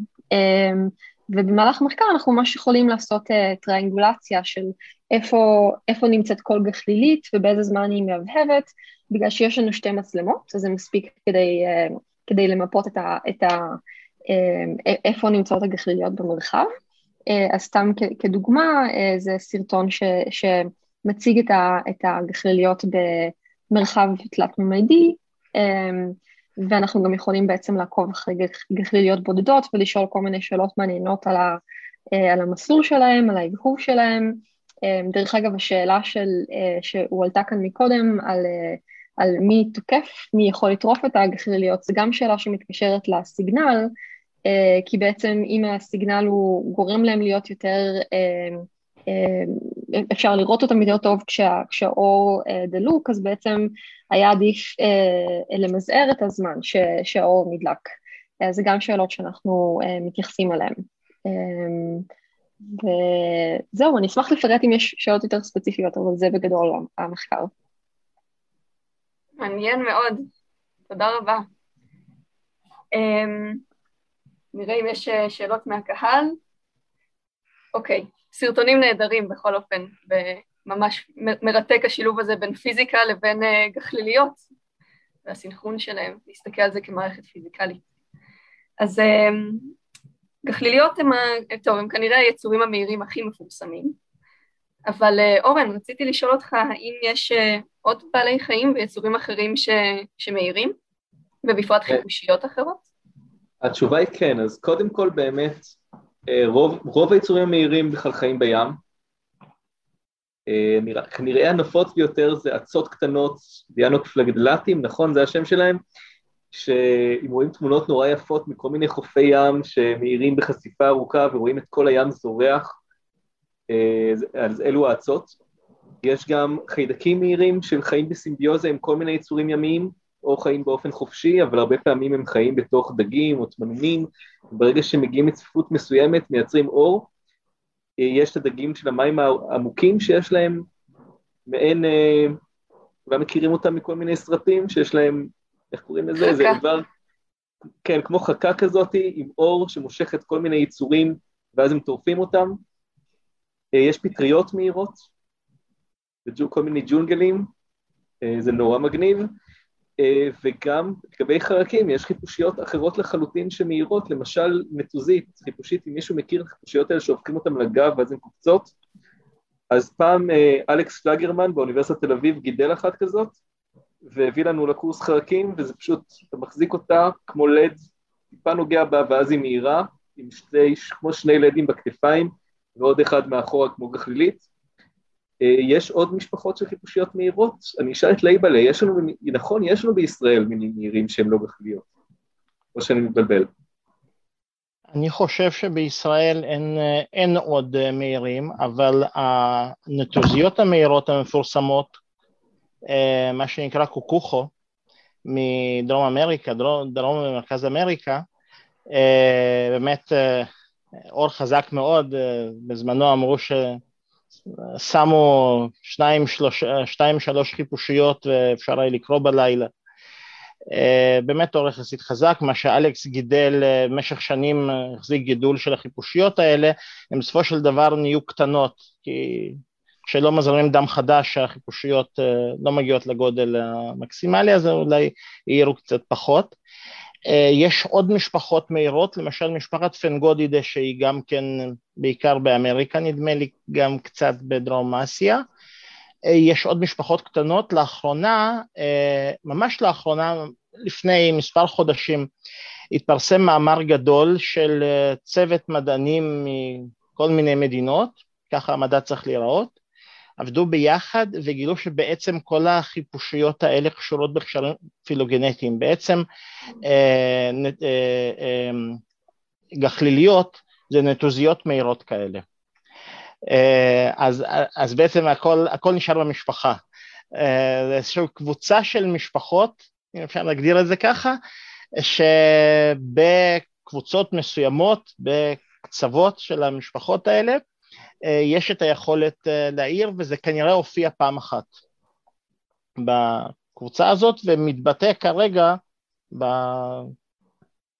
ובמהלך המחקר אנחנו ממש יכולים לעשות uh, טריאנגולציה של איפה, איפה נמצאת כל גחלילית ובאיזה זמן היא מהבהבת, בגלל שיש לנו שתי מצלמות, אז זה מספיק כדי, uh, כדי למפות את, ה, את ה, uh, איפה נמצאות הגחליליות במרחב. Uh, אז סתם כ, כדוגמה, uh, זה סרטון ש, שמציג את, ה, את הגחליליות במרחב תלת-ממדי, um, ואנחנו גם יכולים בעצם לעקוב אחרי גחליליות בודדות ולשאול כל מיני שאלות מעניינות על, ה, על המסלול שלהם, על ההבהוב שלהם. דרך אגב, השאלה של, שהועלתה כאן מקודם על, על מי תוקף, מי יכול לטרוף את הגחליליות, זו גם שאלה שמתקשרת לסיגנל, כי בעצם אם הסיגנל הוא גורם להם להיות יותר אפשר לראות אותם יותר טוב כשה, כשהאור דלוק, אז בעצם היה עדיף למזער את הזמן ש, שהאור נדלק. זה גם שאלות שאנחנו מתייחסים אליהן. וזהו, אני אשמח לפרט אם יש שאלות יותר ספציפיות, אבל זה בגדול המחקר. מעניין מאוד, תודה רבה. Um, נראה אם יש אה, שאלות מהקהל. אוקיי, סרטונים נהדרים בכל אופן, וממש מרתק השילוב הזה בין פיזיקה לבין uh, גחליליות, והסנכרון שלהם, להסתכל על זה כמערכת פיזיקלית. אז um, גחליליות הם, טוב, הם כנראה היצורים המהירים הכי מפורסמים, אבל uh, אורן, רציתי לשאול אותך, האם יש עוד בעלי חיים ויצורים אחרים ש... שמאירים, ובפרט חיפושיות אחרות? התשובה היא כן, אז קודם כל באמת, אה, רוב, רוב היצורים המהירים בכלל חיים בים. אה, כנראה הנפוץ ביותר זה אצות קטנות, דיאנוקפלגדלטים, נכון? זה השם שלהם? שאם רואים תמונות נורא יפות מכל מיני חופי ים שמאירים בחשיפה ארוכה ורואים את כל הים זורח, אה, אז אלו האצות. יש גם חיידקים מהירים של חיים בסימביוזה עם כל מיני יצורים ימיים, או חיים באופן חופשי, אבל הרבה פעמים הם חיים בתוך דגים או תמנונים, ברגע שמגיעים לצפיפות מסוימת מייצרים אור, אה, יש את הדגים של המים העמוקים שיש להם מעין, אולי מכירים אותם מכל מיני סרטים, שיש להם, איך קוראים לזה? חכה. זה איבר, כן, כמו חכה כזאת, עם אור שמושך את כל מיני יצורים, ואז הם טורפים אותם. אה, יש פטריות מהירות, וכל מיני ג'ונגלים, אה, זה נורא מגניב, אה, וגם לגבי חרקים יש חיפושיות אחרות לחלוטין שמאירות, למשל נטוזית, חיפושית, אם מישהו מכיר את החיפושיות האלה שהופכים אותן לגב ואז הן קופצות, אז פעם אה, אלכס פלגרמן באוניברסיטת תל אביב גידל אחת כזאת, והביא לנו לקורס חרקים, וזה פשוט, אתה מחזיק אותה כמו לד, טיפה נוגע בה ואז היא מאירה, עם שתי, כמו שני לדים בכתפיים, ועוד אחד מאחורה כמו גחלילית, אה, יש עוד משפחות של חיפושיות מהירות? אני אשאל את לייבלה, יש לנו, נכון, יש לנו בישראל מינים מהירים שהם לא גחליות, או שאני מתבלבל. אני חושב שבישראל אין, אה, אין עוד אה, מהירים, אבל הנטוזיות המהירות המפורסמות, מה שנקרא קוקוחו, מדרום אמריקה, דרום, דרום ומרכז אמריקה, באמת אור חזק מאוד, בזמנו אמרו ש... שמו שניים, שלוש, שתיים, שלוש חיפושיות ואפשר היה לקרוא בלילה. אה, באמת אור יחסית חזק, מה שאלכס גידל אה, במשך שנים, אה, החזיק גידול של החיפושיות האלה, הם בסופו של דבר נהיו קטנות, כי כשלא מזרים דם חדש החיפושיות לא מגיעות לגודל המקסימלי, אז אולי יהירו קצת פחות. אה, יש עוד משפחות מהירות, למשל משפחת פנגודידה שהיא גם כן בעיקר באמריקה, נדמה לי גם קצת בדרום אסיה. אה, יש עוד משפחות קטנות, לאחרונה, אה, ממש לאחרונה, לפני מספר חודשים, התפרסם מאמר גדול של צוות מדענים מכל מיני מדינות, ככה המדע צריך להיראות, עבדו ביחד וגילו שבעצם כל החיפושיות האלה קשורות בקשרים פילוגנטיים. בעצם אה, אה, אה, גחליליות זה נטוזיות מהירות כאלה. אז, אז בעצם הכל, הכל נשאר במשפחה. זה איזושהי קבוצה של משפחות, אם אפשר להגדיר את זה ככה, שבקבוצות מסוימות, בקצוות של המשפחות האלה, יש את היכולת אה, להעיר, וזה כנראה הופיע פעם אחת בקבוצה הזאת, ומתבטא כרגע ב...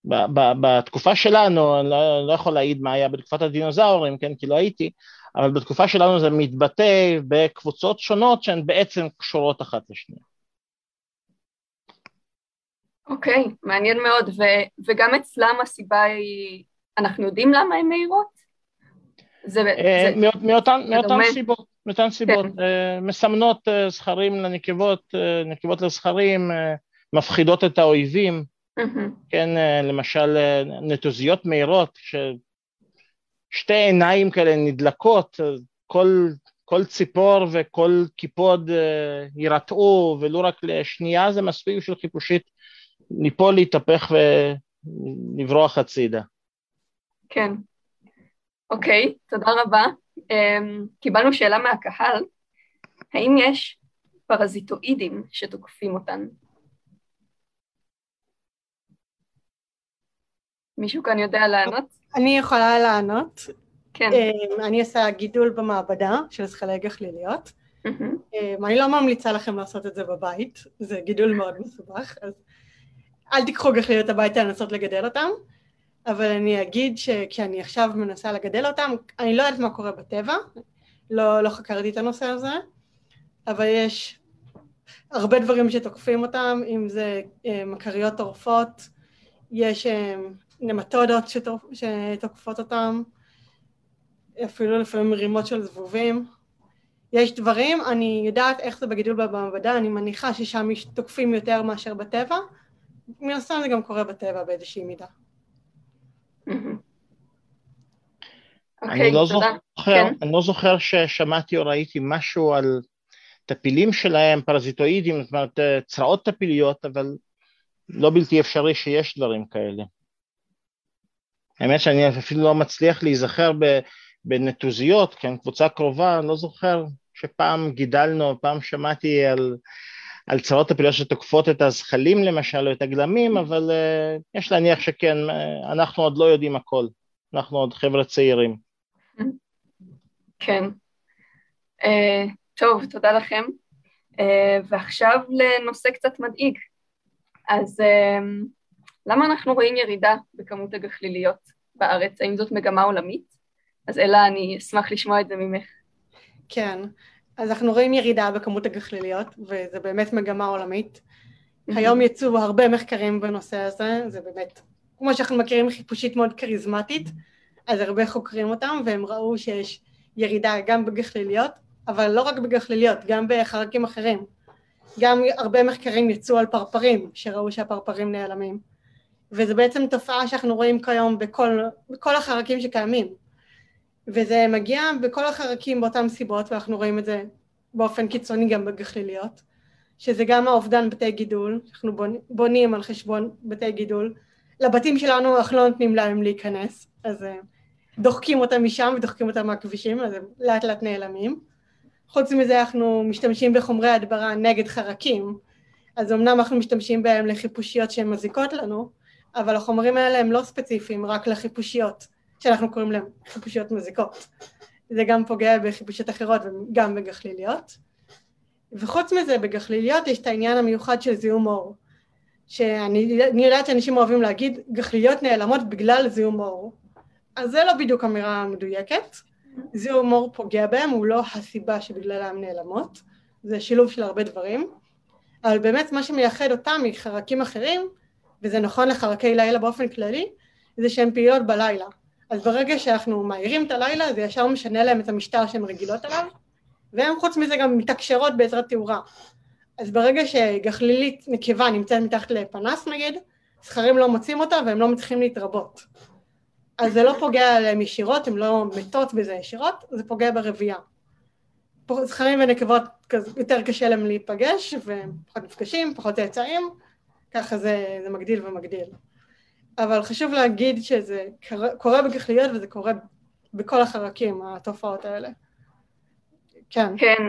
ב, ב, בתקופה שלנו, אני לא, לא יכול להעיד מה היה בתקופת הדינוזאורים, כן, כי לא הייתי, אבל בתקופה שלנו זה מתבטא בקבוצות שונות שהן בעצם קשורות אחת לשנייה. אוקיי, okay, מעניין מאוד, ו- וגם אצלם הסיבה היא, אנחנו יודעים למה הן מהירות? אה, מאותן סיבות, מאותן סיבות, כן. אה, מסמנות אה, זכרים לנקבות, נקבות לזכרים, מפחידות את האויבים, כן, למשל נטוזיות מהירות, ששתי עיניים כאלה נדלקות, כל, כל ציפור וכל קיפוד יירתעו, ולו רק לשנייה זה מספיק של חיפושית ליפול, להתהפך ולברוח הצידה. כן. אוקיי, תודה רבה. אמ, קיבלנו שאלה מהקהל, האם יש פרזיטואידים שתוקפים אותן? מישהו כאן יודע לענות? אני יכולה לענות. כן. אמ, אני עושה גידול במעבדה של זכלי גחליליות. אמ, אני לא ממליצה לכם לעשות את זה בבית, זה גידול מאוד מסובך, אז אל תיקחו גחליליות הביתה לנסות לגדל אותם, אבל אני אגיד שכשאני עכשיו מנסה לגדל אותם, אני לא יודעת מה קורה בטבע, לא, לא חקרתי את הנושא הזה, אבל יש הרבה דברים שתוקפים אותם, אם זה אמ, מכריות טורפות, יש נמטודות שתוקפות, שתוקפות אותם, אפילו לפעמים רימות של זבובים. יש דברים, אני יודעת איך זה בגידול במעבדה, אני מניחה ששם תוקפים יותר מאשר בטבע, מן הסתם זה גם קורה בטבע באיזושהי מידה. אני אוקיי, לא זוכר, כן. אני לא זוכר ששמעתי או ראיתי משהו על טפילים שלהם, פרזיטואידים, זאת אומרת צרעות טפיליות, אבל לא בלתי אפשרי שיש דברים כאלה. האמת שאני אפילו לא מצליח להיזכר בנטוזיות, כן, קבוצה קרובה, אני לא זוכר שפעם גידלנו, פעם שמעתי על, על צרות הפעילויות שתוקפות את הזחלים למשל, או את הגלמים, אבל uh, יש להניח שכן, אנחנו עוד לא יודעים הכל, אנחנו עוד חבר'ה צעירים. כן. Uh, טוב, תודה לכם. Uh, ועכשיו לנושא קצת מדאיג. אז uh, למה אנחנו רואים ירידה בכמות הגחליליות בארץ? האם זאת מגמה עולמית? אז אלה, אני אשמח לשמוע את זה ממך. כן, אז אנחנו רואים ירידה בכמות הגחליליות, וזה באמת מגמה עולמית. היום יצאו הרבה מחקרים בנושא הזה, זה באמת, כמו שאנחנו מכירים חיפושית מאוד כריזמטית, אז הרבה חוקרים אותם, והם ראו שיש ירידה גם בגחליליות, אבל לא רק בגחליליות, גם בחרקים אחרים. גם הרבה מחקרים יצאו על פרפרים, שראו שהפרפרים נעלמים. וזו בעצם תופעה שאנחנו רואים כיום בכל, בכל החרקים שקיימים. וזה מגיע בכל החרקים באותן סיבות, ואנחנו רואים את זה באופן קיצוני גם בגחליליות, שזה גם האובדן בתי גידול, אנחנו בונים על חשבון בתי גידול. לבתים שלנו אנחנו לא נותנים להם להיכנס, אז אה, דוחקים אותם משם ודוחקים אותם מהכבישים, אז הם לאט לאט נעלמים. חוץ מזה אנחנו משתמשים בחומרי הדברה נגד חרקים, אז אמנם אנחנו משתמשים בהם לחיפושיות שהן מזיקות לנו, אבל החומרים האלה הם לא ספציפיים רק לחיפושיות, שאנחנו קוראים להן חיפושיות מזיקות. זה גם פוגע בחיפושיות אחרות וגם בגחליליות. וחוץ מזה, בגחליליות יש את העניין המיוחד של זיהום אור. שאני יודעת שאנשים אוהבים להגיד, גחליליות נעלמות בגלל זיהום אור. אז זה לא בדיוק אמירה מדויקת. זיהום אור פוגע בהם, הוא לא הסיבה שבגללה הן נעלמות. זה שילוב של הרבה דברים. אבל באמת מה שמייחד אותם מחרקים אחרים, וזה נכון לחרקי לילה באופן כללי, זה שהן פעילות בלילה. אז ברגע שאנחנו מאירים את הלילה, זה ישר משנה להם את המשטר שהן רגילות עליו, והן חוץ מזה גם מתקשרות בעזרת תאורה. אז ברגע שגחלילית נקבה נמצאת מתחת לפנס נגיד, זכרים לא מוצאים אותה והם לא מצליחים להתרבות. אז זה לא פוגע עליהם ישירות, הן לא מתות בזה ישירות, זה פוגע ברבייה. זכרים ונקבות יותר קשה להם להיפגש, והם פחות נפגשים, פחות צאצאים, ככה זה, זה מגדיל ומגדיל. אבל חשוב להגיד שזה קורה בגחליות וזה קורה בכל החרקים, התופעות האלה. כן. כן,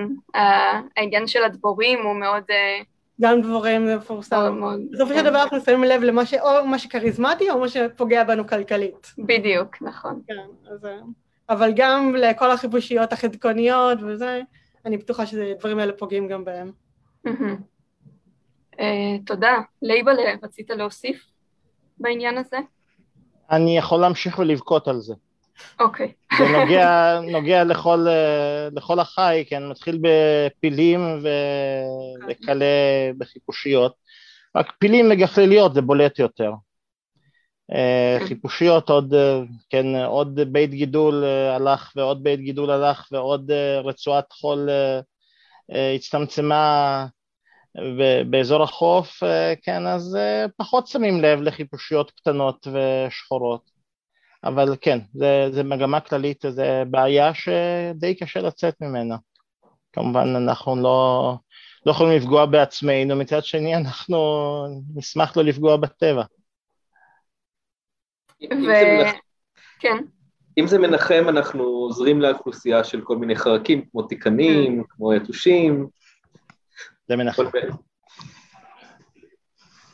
העניין של הדבורים הוא מאוד... אה, גם דבורים זה מפורסם. בסופו של דבר אנחנו שמים לב למה ש... או מה שכריזמטי או מה שפוגע בנו כלכלית. בדיוק, נכון. כן, אז... אה, אבל גם לכל החיפושיות החדקוניות וזה, אני בטוחה שדברים האלה פוגעים גם בהם. אה, תודה. לייבל, רצית להוסיף? בעניין הזה? אני יכול להמשיך ולבכות על זה. אוקיי. Okay. זה נוגע, נוגע לכל, לכל החי, כן, מתחיל בפילים ו... וכלה בחיפושיות. רק פילים וגפליליות זה בולט יותר. אה, כן. חיפושיות עוד, כן, עוד בית גידול אה, הלך ועוד בית גידול הלך ועוד אה, רצועת חול הצטמצמה באזור החוף, אה, כן, אז אה, פחות שמים לב לחיפושיות קטנות ושחורות. אבל כן, זה, זה מגמה כללית, זו בעיה שדי קשה לצאת ממנה. כמובן אנחנו לא, לא יכולים לפגוע בעצמנו, מצד שני אנחנו נשמח לא לפגוע בטבע. ו... כן. אם זה מנחם, אנחנו עוזרים לאוכלוסייה של כל מיני חרקים, כמו תיקנים, כמו יתושים. זה מנחם.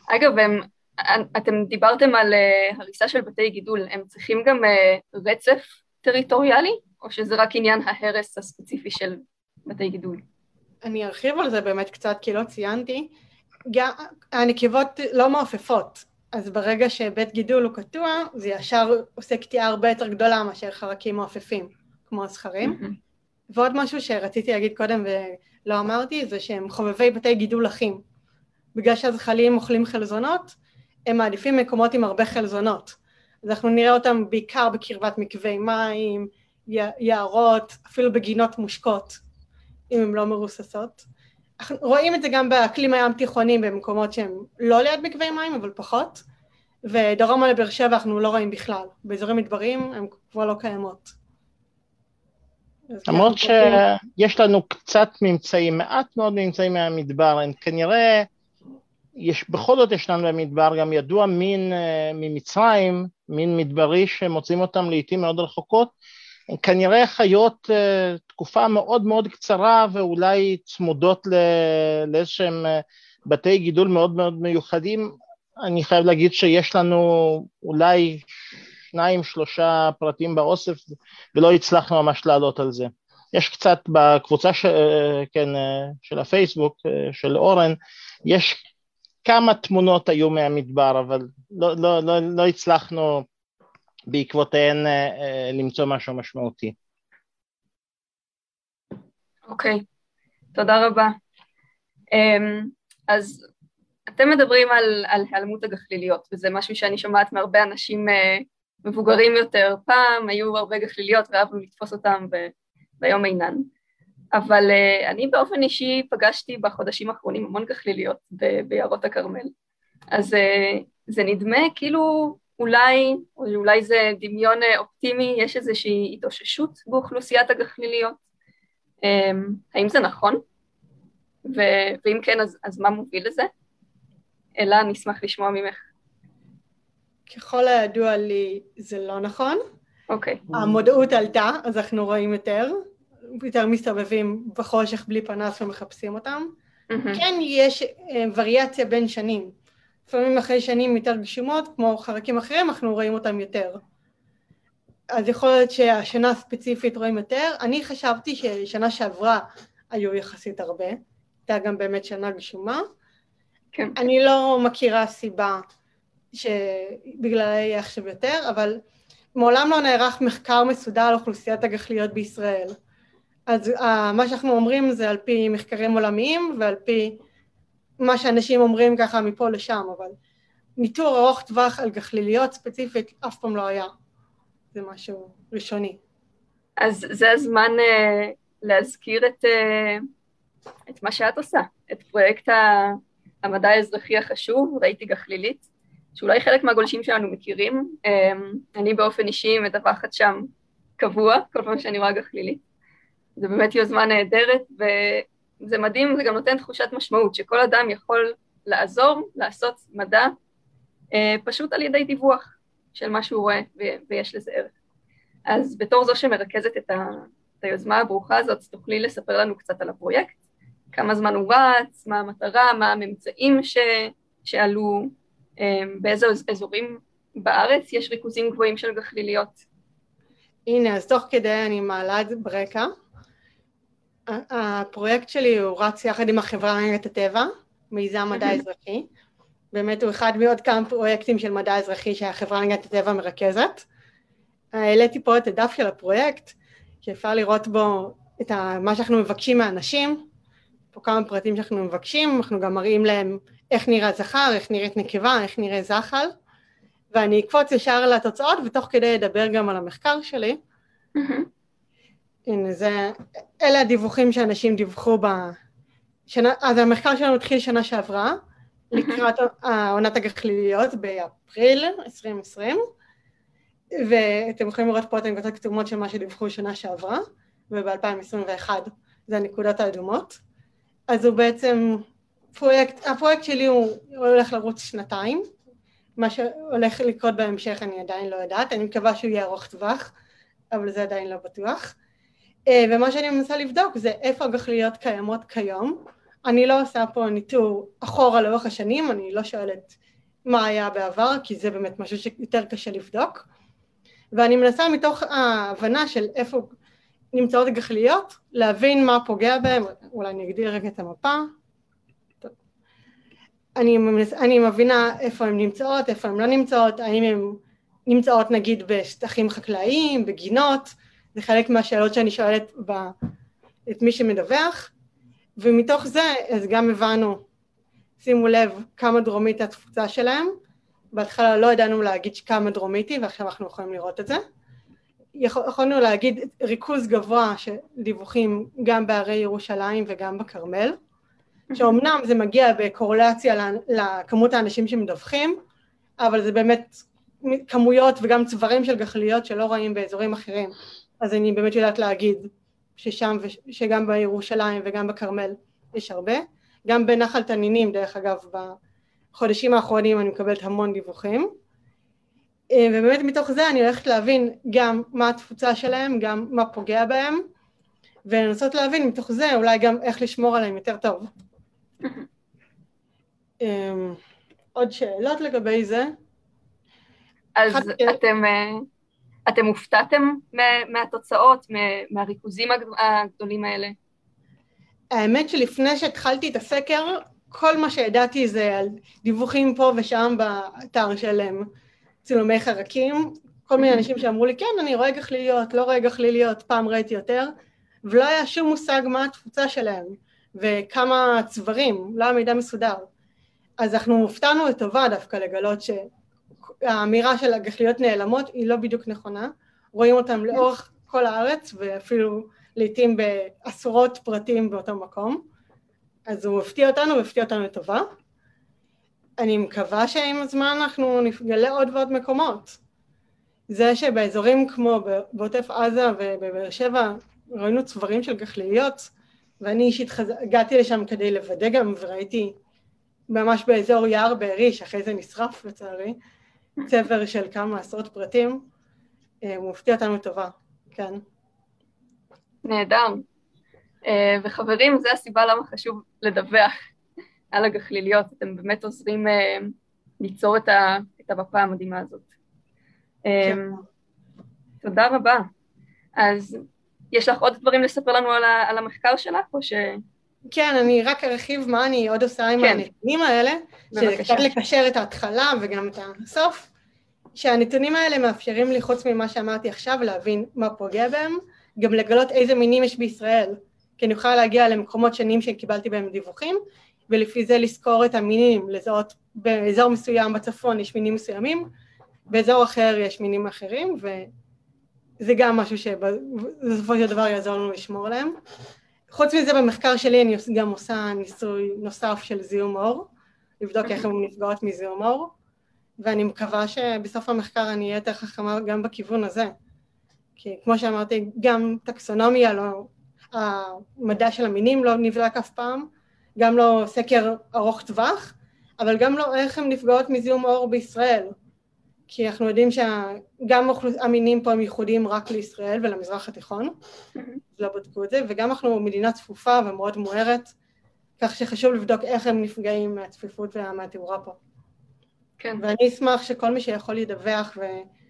אגב, הם, אתם דיברתם על uh, הריסה של בתי גידול, הם צריכים גם uh, רצף טריטוריאלי, או שזה רק עניין ההרס הספציפי של בתי גידול? אני ארחיב על זה באמת קצת, כי לא ציינתי. גם, הנקבות לא מעופפות, אז ברגע שבית גידול הוא קטוע, זה ישר עושה קטיעה הרבה יותר גדולה מאשר חרקים מעופפים, כמו הזכרים. Mm-hmm. ועוד משהו שרציתי להגיד קודם ולא אמרתי, זה שהם חובבי בתי גידול אחים. בגלל שהזחלים אוכלים חלזונות, הם מעדיפים מקומות עם הרבה חלזונות. אז אנחנו נראה אותם בעיקר בקרבת מקווי מים, יערות, אפילו בגינות מושקות, אם הן לא מרוססות. אנחנו רואים את זה גם באקלים הים תיכוני במקומות שהם לא ליד מקווי מים, אבל פחות. ודרומה לבאר שבע אנחנו לא רואים בכלל. באזורים מדבריים הן כבר לא קיימות. למרות שיש לנו קצת ממצאים, מעט מאוד ממצאים מהמדבר, הם כנראה יש, בכל זאת יש לנו במדבר גם ידוע מין uh, ממצרים, מין מדברי שמוצאים אותם לעיתים מאוד רחוקות, הן כנראה חיות uh, תקופה מאוד מאוד קצרה ואולי צמודות לאיזשהם uh, בתי גידול מאוד מאוד מיוחדים. אני חייב להגיד שיש לנו אולי שניים שלושה פרטים באוסף ולא הצלחנו ממש לעלות על זה. יש קצת בקבוצה ש, כן, של הפייסבוק של אורן, יש כמה תמונות היו מהמדבר, אבל לא, לא, לא, לא הצלחנו בעקבותיהן אה, אה, למצוא משהו משמעותי. אוקיי, okay. תודה רבה. Um, אז אתם מדברים על, על היעלמות הגחליליות, וזה משהו שאני שומעת מהרבה אנשים uh, מבוגרים יותר. פעם היו הרבה גחליליות ואהבנו לתפוס אותם והיום אינן. אבל uh, אני באופן אישי פגשתי בחודשים האחרונים המון גחליליות ב- ביערות הכרמל. אז uh, זה נדמה כאילו אולי, או אולי זה דמיון uh, אופטימי, יש איזושהי התאוששות באוכלוסיית הגחליליות. Um, האם זה נכון? ואם כן, אז, אז מה מוביל לזה? אלה, אני אשמח לשמוע ממך. ככל הידוע לי, זה לא נכון. אוקיי. Okay. המודעות עלתה, אז אנחנו רואים יותר. יותר מסתובבים בחושך בלי פנס ומחפשים אותם. Mm-hmm. כן יש אה, וריאציה בין שנים. לפעמים אחרי שנים יותר גשומות, כמו חרקים אחרים, אנחנו רואים אותם יותר. אז יכול להיות שהשנה הספציפית רואים יותר. אני חשבתי ששנה שעברה היו יחסית הרבה. הייתה גם באמת שנה גשומה. כן. אני לא מכירה סיבה שבגללה יהיה עכשיו יותר, אבל מעולם לא נערך מחקר מסודר על אוכלוסיית הגחליות בישראל. אז uh, מה שאנחנו אומרים זה על פי מחקרים עולמיים ועל פי מה שאנשים אומרים ככה מפה לשם, אבל ניטור ארוך טווח על גחליליות ספציפית אף פעם לא היה. זה משהו ראשוני. אז זה הזמן uh, להזכיר את, uh, את מה שאת עושה, את פרויקט המדע האזרחי החשוב, ראיתי גחלילית, שאולי חלק מהגולשים שלנו מכירים. Um, אני באופן אישי מדווחת שם קבוע, כל פעם שאני רואה גחלילית. זה באמת יוזמה נהדרת, וזה מדהים, זה גם נותן תחושת משמעות, שכל אדם יכול לעזור, לעשות מדע, אה, פשוט על ידי דיווח של מה שהוא רואה, ויש לזה ערך. אז בתור זו שמרכזת את, ה, את היוזמה הברוכה הזאת, תוכלי לספר לנו קצת על הפרויקט, כמה זמן הוא רץ, מה המטרה, מה הממצאים ש, שעלו, באיזה אזורים בארץ יש ריכוזים גבוהים של גחליליות. הנה, אז תוך כדי אני מעלה את ברקע. הפרויקט שלי הוא רץ יחד עם החברה להגנת הטבע, מיזם מדע אזרחי. באמת הוא אחד מעוד כמה פרויקטים של מדע אזרחי שהחברה להגנת הטבע מרכזת. העליתי פה את הדף של הפרויקט, שאפשר לראות בו את מה שאנחנו מבקשים מהאנשים, פה כמה פרטים שאנחנו מבקשים, אנחנו גם מראים להם איך נראה זכר, איך נראית נקבה, איך נראה זחל, ואני אקפוץ ישר לתוצאות ותוך כדי אדבר גם על המחקר שלי. הנה זה, אלה הדיווחים שאנשים דיווחו בשנה, אז המחקר שלנו התחיל שנה שעברה, לקראת עונת הגחליליות באפריל 2020, ואתם יכולים לראות פה את הנקודות הכתומות של מה שדיווחו שנה שעברה, וב-2021 זה הנקודות האדומות. אז הוא בעצם, פרויקט, הפרויקט שלי הוא, הולך לרוץ שנתיים, מה שהולך לקרות בהמשך אני עדיין לא יודעת, אני מקווה שהוא יהיה ארוך טווח, אבל זה עדיין לא בטוח. אה, ומה שאני מנסה לבדוק זה איפה הגחליות קיימות כיום. אני לא עושה פה ניטור אחורה לאורך השנים, אני לא שואלת מה היה בעבר, כי זה באמת משהו שיותר קשה לבדוק. ואני מנסה מתוך ההבנה של איפה נמצאות הגחליות, להבין מה פוגע בהן, אולי אני אגדיר רגע את המפה. אני, אני מבינה איפה הן נמצאות, איפה הן לא נמצאות, האם הן נמצאות נגיד בשטחים חקלאיים, בגינות, זה חלק מהשאלות שאני שואלת ב, את מי שמדווח, ומתוך זה אז גם הבנו, שימו לב כמה דרומית התפוצה שלהם, בהתחלה לא ידענו להגיד כמה דרומיתי ועכשיו אנחנו יכולים לראות את זה. יכולנו להגיד ריכוז גבוה של דיווחים גם בהרי ירושלים וגם בכרמל, שאומנם זה מגיע בקורלציה לכמות האנשים שמדווחים, אבל זה באמת כמויות וגם צברים של גחליות שלא רואים באזורים אחרים, אז אני באמת יודעת להגיד ששם, שגם בירושלים וגם בכרמל יש הרבה. גם בנחל תנינים, דרך אגב, בחודשים האחרונים אני מקבלת המון דיווחים. אה, ובאמת מתוך זה אני הולכת להבין גם מה התפוצה שלהם, גם מה פוגע בהם, ולנסות להבין מתוך זה אולי גם איך לשמור עליהם יותר טוב. אמ, עוד שאלות לגבי זה? אז אתם, אה, אתם הופתעתם מהתוצאות, מהריכוזים הגדולים האלה? האמת שלפני שהתחלתי את הסקר, כל מה שידעתי זה על דיווחים פה ושם באתר שלהם. צילומי חרקים, כל מיני אנשים שאמרו לי, כן, אני רואה גחליליות, לא רואה גחליליות, פעם ראיתי יותר, ולא היה שום מושג מה התפוצה שלהם, וכמה צברים, לא היה מידע מסודר. אז אנחנו הופתענו לטובה דווקא לגלות שהאמירה של הגחליות נעלמות היא לא בדיוק נכונה, רואים אותם לאורך כל הארץ, ואפילו לעיתים בעשרות פרטים באותו מקום, אז הוא הפתיע אותנו והפתיע אותנו לטובה. אני מקווה שעם הזמן אנחנו נגלה עוד ועוד מקומות. זה שבאזורים כמו בעוטף עזה ובבאר שבע ראינו צברים של גחליליות, ואני אישית חז... הגעתי לשם כדי לוודא גם, וראיתי ממש באזור יער בארי, שאחרי זה נשרף לצערי, צבר של כמה עשרות פרטים, אה, הוא מפתיע אותנו טובה, כן. נהדר. אה, וחברים, זו הסיבה למה חשוב לדווח *laughs* על הגחליליות, אתם באמת עוזרים uh, ליצור את, ה, את המפה המדהימה הזאת. כן. תודה רבה. אז יש לך עוד דברים לספר לנו על, ה, על המחקר שלך, או ש... כן, אני רק ארחיב מה אני עוד עושה עם כן. הנתונים האלה, שזה קצת לקשר את ההתחלה וגם את הסוף, שהנתונים האלה מאפשרים לי, חוץ ממה שאמרתי עכשיו, להבין מה פוגע בהם, גם לגלות איזה מינים יש בישראל, כי אני יכולה להגיע למקומות שונים שקיבלתי בהם דיווחים, ולפי זה לזכור את המינים, לזהות באזור מסוים בצפון יש מינים מסוימים, באזור אחר יש מינים אחרים, וזה גם משהו שבסופו של דבר יעזור לנו לשמור עליהם. חוץ מזה במחקר שלי אני גם עושה ניסוי נוסף של זיהום אור, לבדוק איך הן נפגעות מזיהום אור, ואני מקווה שבסוף המחקר אני אהיה יותר חכמה גם בכיוון הזה. כי כמו שאמרתי, גם טקסונומיה לא, המדע של המינים לא נבדק אף פעם, גם לא סקר ארוך טווח, אבל גם לא איך הן נפגעות מזיהום אור בישראל. כי אנחנו יודעים שגם המינים פה הם ייחודיים רק לישראל ולמזרח התיכון, לא בדקו את זה, וגם אנחנו מדינה צפופה ומאוד מוארת, כך שחשוב לבדוק איך הם נפגעים מהצפיפות ומהתאורה פה. כן. ואני אשמח שכל מי שיכול ידווח,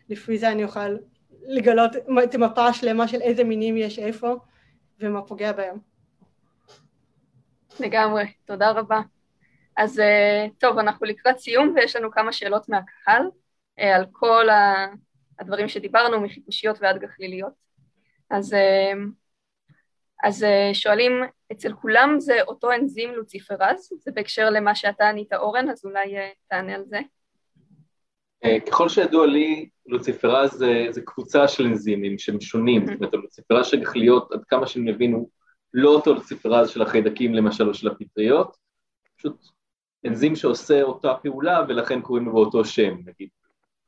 ולפי זה אני אוכל לגלות את המפה השלמה של איזה מינים יש איפה ומה פוגע בהם. לגמרי, תודה רבה. אז אה, טוב, אנחנו לקראת סיום ויש לנו כמה שאלות מהקהל על כל הדברים שדיברנו, מחיפושיות ועד גחליליות. אז, אה, אז שואלים, אצל כולם זה אותו אנזים לוציפרז? זה בהקשר למה שאתה ענית אורן, אז אולי תענה על זה. ככל שידוע לי, לוציפרז זה, זה קבוצה של אנזימים שהם שונים, זאת אומרת, לוציפרז של גחליות, עד כמה מבין, הוא לא אותו לוציפרז של החיידקים למשל או של הפטריות, פשוט אנזים שעושה אותה פעולה ולכן קוראים לו באותו שם, נגיד,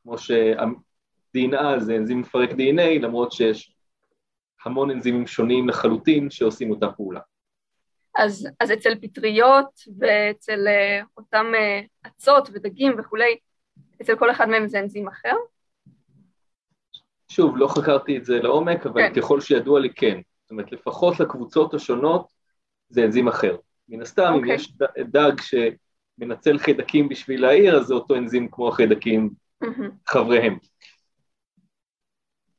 כמו שה-DNA זה אנזים מפרק DNA, למרות שיש המון אנזימים שונים לחלוטין שעושים אותה פעולה. אז, אז אצל פטריות ואצל uh, אותם uh, אצות ודגים וכולי, אצל כל אחד מהם זה אנזים אחר? שוב, לא חקרתי את זה לעומק, אבל כן. ככל שידוע לי כן. זאת אומרת, לפחות לקבוצות השונות זה אנזים אחר. מן הסתם, okay. אם אוקיי. יש דג שמנצל חיידקים בשביל להעיר, אז זה אותו אנזים כמו החיידקים. חבריהם.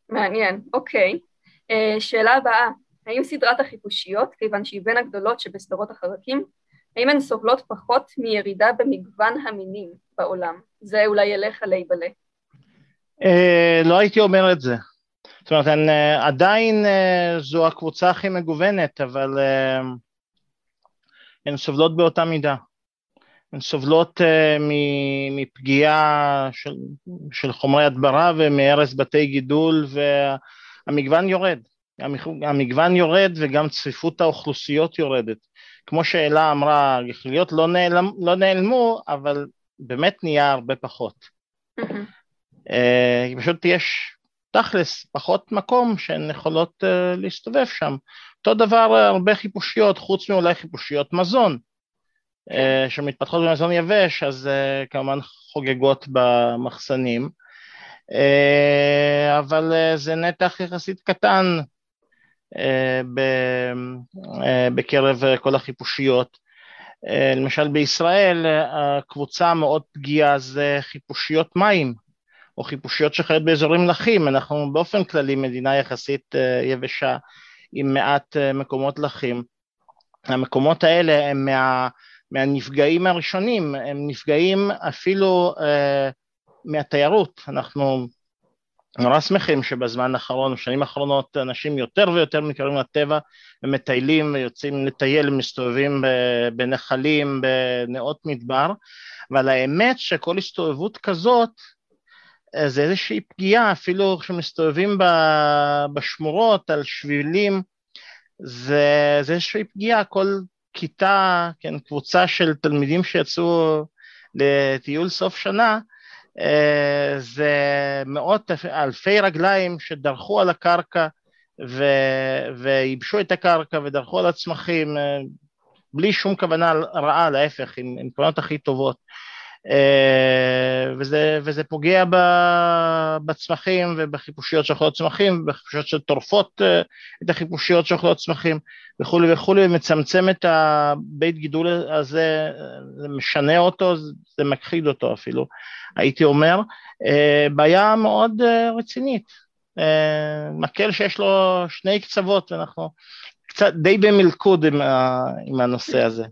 מעניין, אוקיי. Uh, שאלה הבאה, האם סדרת החיפושיות, כיוון שהיא בין הגדולות שבסדרות החרקים, האם הן סובלות פחות מירידה במגוון המינים בעולם? זה אולי ילך לייבלה. Uh, לא הייתי אומר את זה. זאת אומרת, הן, uh, עדיין uh, זו הקבוצה הכי מגוונת, אבל uh, הן סובלות באותה מידה. הן סובלות uh, מפגיעה של, של חומרי הדברה ומהרס בתי גידול, והמגוון יורד. המגוון יורד וגם צפיפות האוכלוסיות יורדת. כמו שאלה אמרה, גחליות לא, נעלם, לא נעלמו, אבל באמת נהיה הרבה פחות. Mm-hmm. פשוט יש תכלס פחות מקום שהן יכולות uh, להסתובב שם. אותו דבר הרבה חיפושיות, חוץ מאולי חיפושיות מזון, שמתפתחות במזון יבש, אז uh, כמובן חוגגות במחסנים, uh, אבל זה נתח יחסית קטן בקרב כל החיפושיות. למשל בישראל הקבוצה המאוד פגיעה זה חיפושיות מים או חיפושיות שחיות באזורים לחים, אנחנו באופן כללי מדינה יחסית יבשה עם מעט מקומות לחים. המקומות האלה הם מה, מהנפגעים הראשונים, הם נפגעים אפילו מהתיירות, אנחנו נורא שמחים שבזמן האחרון, בשנים האחרונות, אנשים יותר ויותר מכירים לטבע ומטיילים ויוצאים לטייל, מסתובבים בנחלים, בנאות מדבר, אבל האמת שכל הסתובבות כזאת אה, זה איזושהי פגיעה, אפילו כשמסתובבים בשמורות על שבילים, זה, זה איזושהי פגיעה, כל כיתה, כן, קבוצה של תלמידים שיצאו לטיול סוף שנה, אה, זה מאות אלפי רגליים שדרכו על הקרקע ו... וייבשו את הקרקע ודרכו על הצמחים אה, בלי שום כוונה רעה, להפך, עם, עם כוונות הכי טובות. אה, וזה, וזה פוגע בצמחים ובחיפושיות שאוכלות צמחים, ובחיפושיות שטורפות את החיפושיות שאוכלות צמחים וכולי וכולי, ומצמצם את הבית גידול הזה, זה משנה אותו, זה מכחיד אותו אפילו. הייתי אומר, אה, בעיה מאוד אה, רצינית. אה, מקל שיש לו שני קצוות, ואנחנו קצת די במלכוד עם, עם הנושא הזה.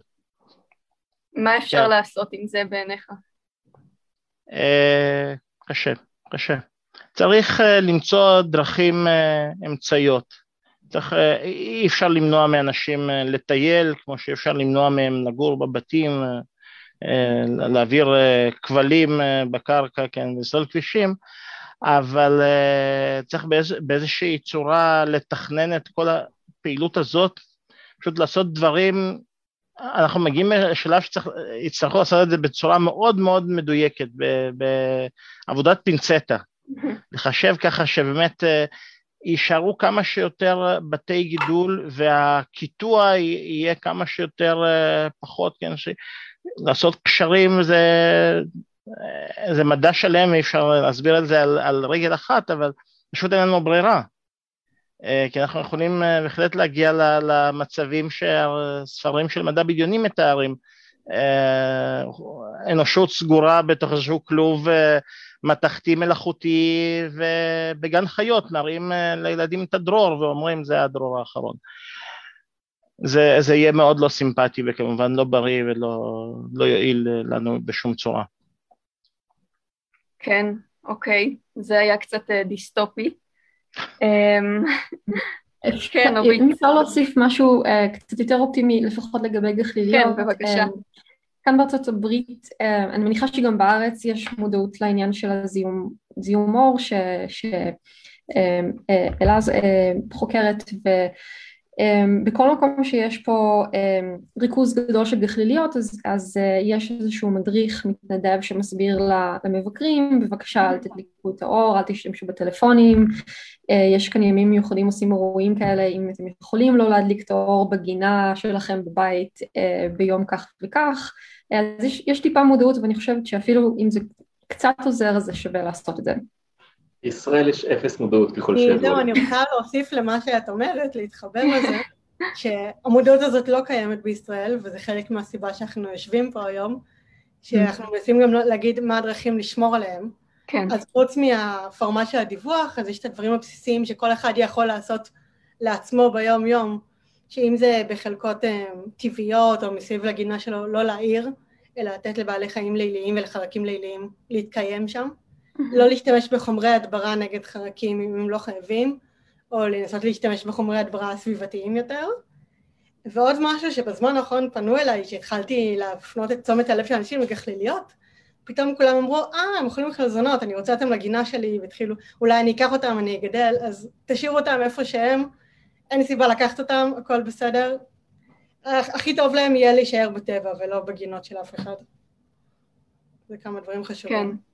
מה אפשר כן. לעשות עם זה בעיניך? קשה, קשה. צריך למצוא דרכים אמצעיות. צריך, אי אפשר למנוע מאנשים לטייל, כמו שאפשר למנוע מהם לגור בבתים אה, להעביר אה, כבלים אה, בקרקע, כן, לסלול כבישים, אבל צריך באיז, באיזושהי צורה לתכנן את כל הפעילות הזאת, פשוט לעשות דברים, אנחנו מגיעים לשלב שיצטרכו לעשות את זה בצורה מאוד מאוד מדויקת, בעבודת פינצטה, *laughs* לחשב ככה שבאמת יישארו כמה שיותר בתי גידול והקיטוע יהיה כמה שיותר פחות, כן, ש... לעשות קשרים זה, זה מדע שלם, אי אפשר להסביר את זה על, על רגל אחת, אבל פשוט אין לנו ברירה. אה, כי אנחנו יכולים אה, בהחלט להגיע למצבים שהספרים של מדע בדיוני מתארים. אה, אנושות סגורה בתוך איזשהו כלוב מתכתי מלאכותי ובגן חיות מראים לילדים את הדרור ואומרים זה הדרור האחרון. זה, זה יהיה מאוד לא סימפטי וכמובן לא בריא ולא לא יועיל לנו בשום צורה. כן, אוקיי, זה היה קצת דיסטופי. אמ, כן, אורית. אם אפשר להוסיף משהו אה, קצת יותר אופטימי, לפחות לגבי גחליליות. כן, בבקשה. אמ, כאן בארצות הברית, אה, אני מניחה שגם בארץ יש מודעות לעניין של הזיהום אור, שאלעז חוקרת, ו... Um, בכל מקום שיש פה um, ריכוז גדול של גחליליות אז, אז uh, יש איזשהו מדריך מתנדב שמסביר למבקרים בבקשה אל תדליקו את האור, אל תשתמשו בטלפונים, uh, יש כאן ימים מיוחדים עושים אירועים כאלה אם אתם יכולים לא להדליק את האור בגינה שלכם בבית uh, ביום כך וכך, אז יש, יש טיפה מודעות ואני חושבת שאפילו אם זה קצת עוזר אז זה שווה לעשות את זה. בישראל יש אפס מודעות ככל שידוע. זהו, אני רוצה להוסיף למה שאת אומרת, להתחבר לזה, שהמודעות הזאת לא קיימת בישראל, וזה חלק מהסיבה שאנחנו יושבים פה היום, שאנחנו מנסים גם להגיד מה הדרכים לשמור עליהם. כן. אז חוץ מהפורמט של הדיווח, אז יש את הדברים הבסיסיים שכל אחד יכול לעשות לעצמו ביום-יום, שאם זה בחלקות אה, טבעיות או מסביב לגינה שלו, לא להעיר, אלא לתת לבעלי חיים ליליים ולחרקים ליליים להתקיים שם. לא להשתמש בחומרי הדברה נגד חרקים אם הם לא חייבים, או לנסות להשתמש בחומרי הדברה הסביבתיים יותר. ועוד משהו שבזמן האחרון פנו אליי, שהתחלתי להפנות את תשומת הלב של אנשים לגחליליות, פתאום כולם אמרו, אה, הם אוכלים חלזונות, אני רוצה אותם לגינה שלי, והתחילו, אולי אני אקח אותם, אני אגדל, אז תשאירו אותם איפה שהם, אין סיבה לקחת אותם, הכל בסדר. הכי טוב להם יהיה להישאר בטבע ולא בגינות של אף אחד. זה כמה דברים חשובים. כן.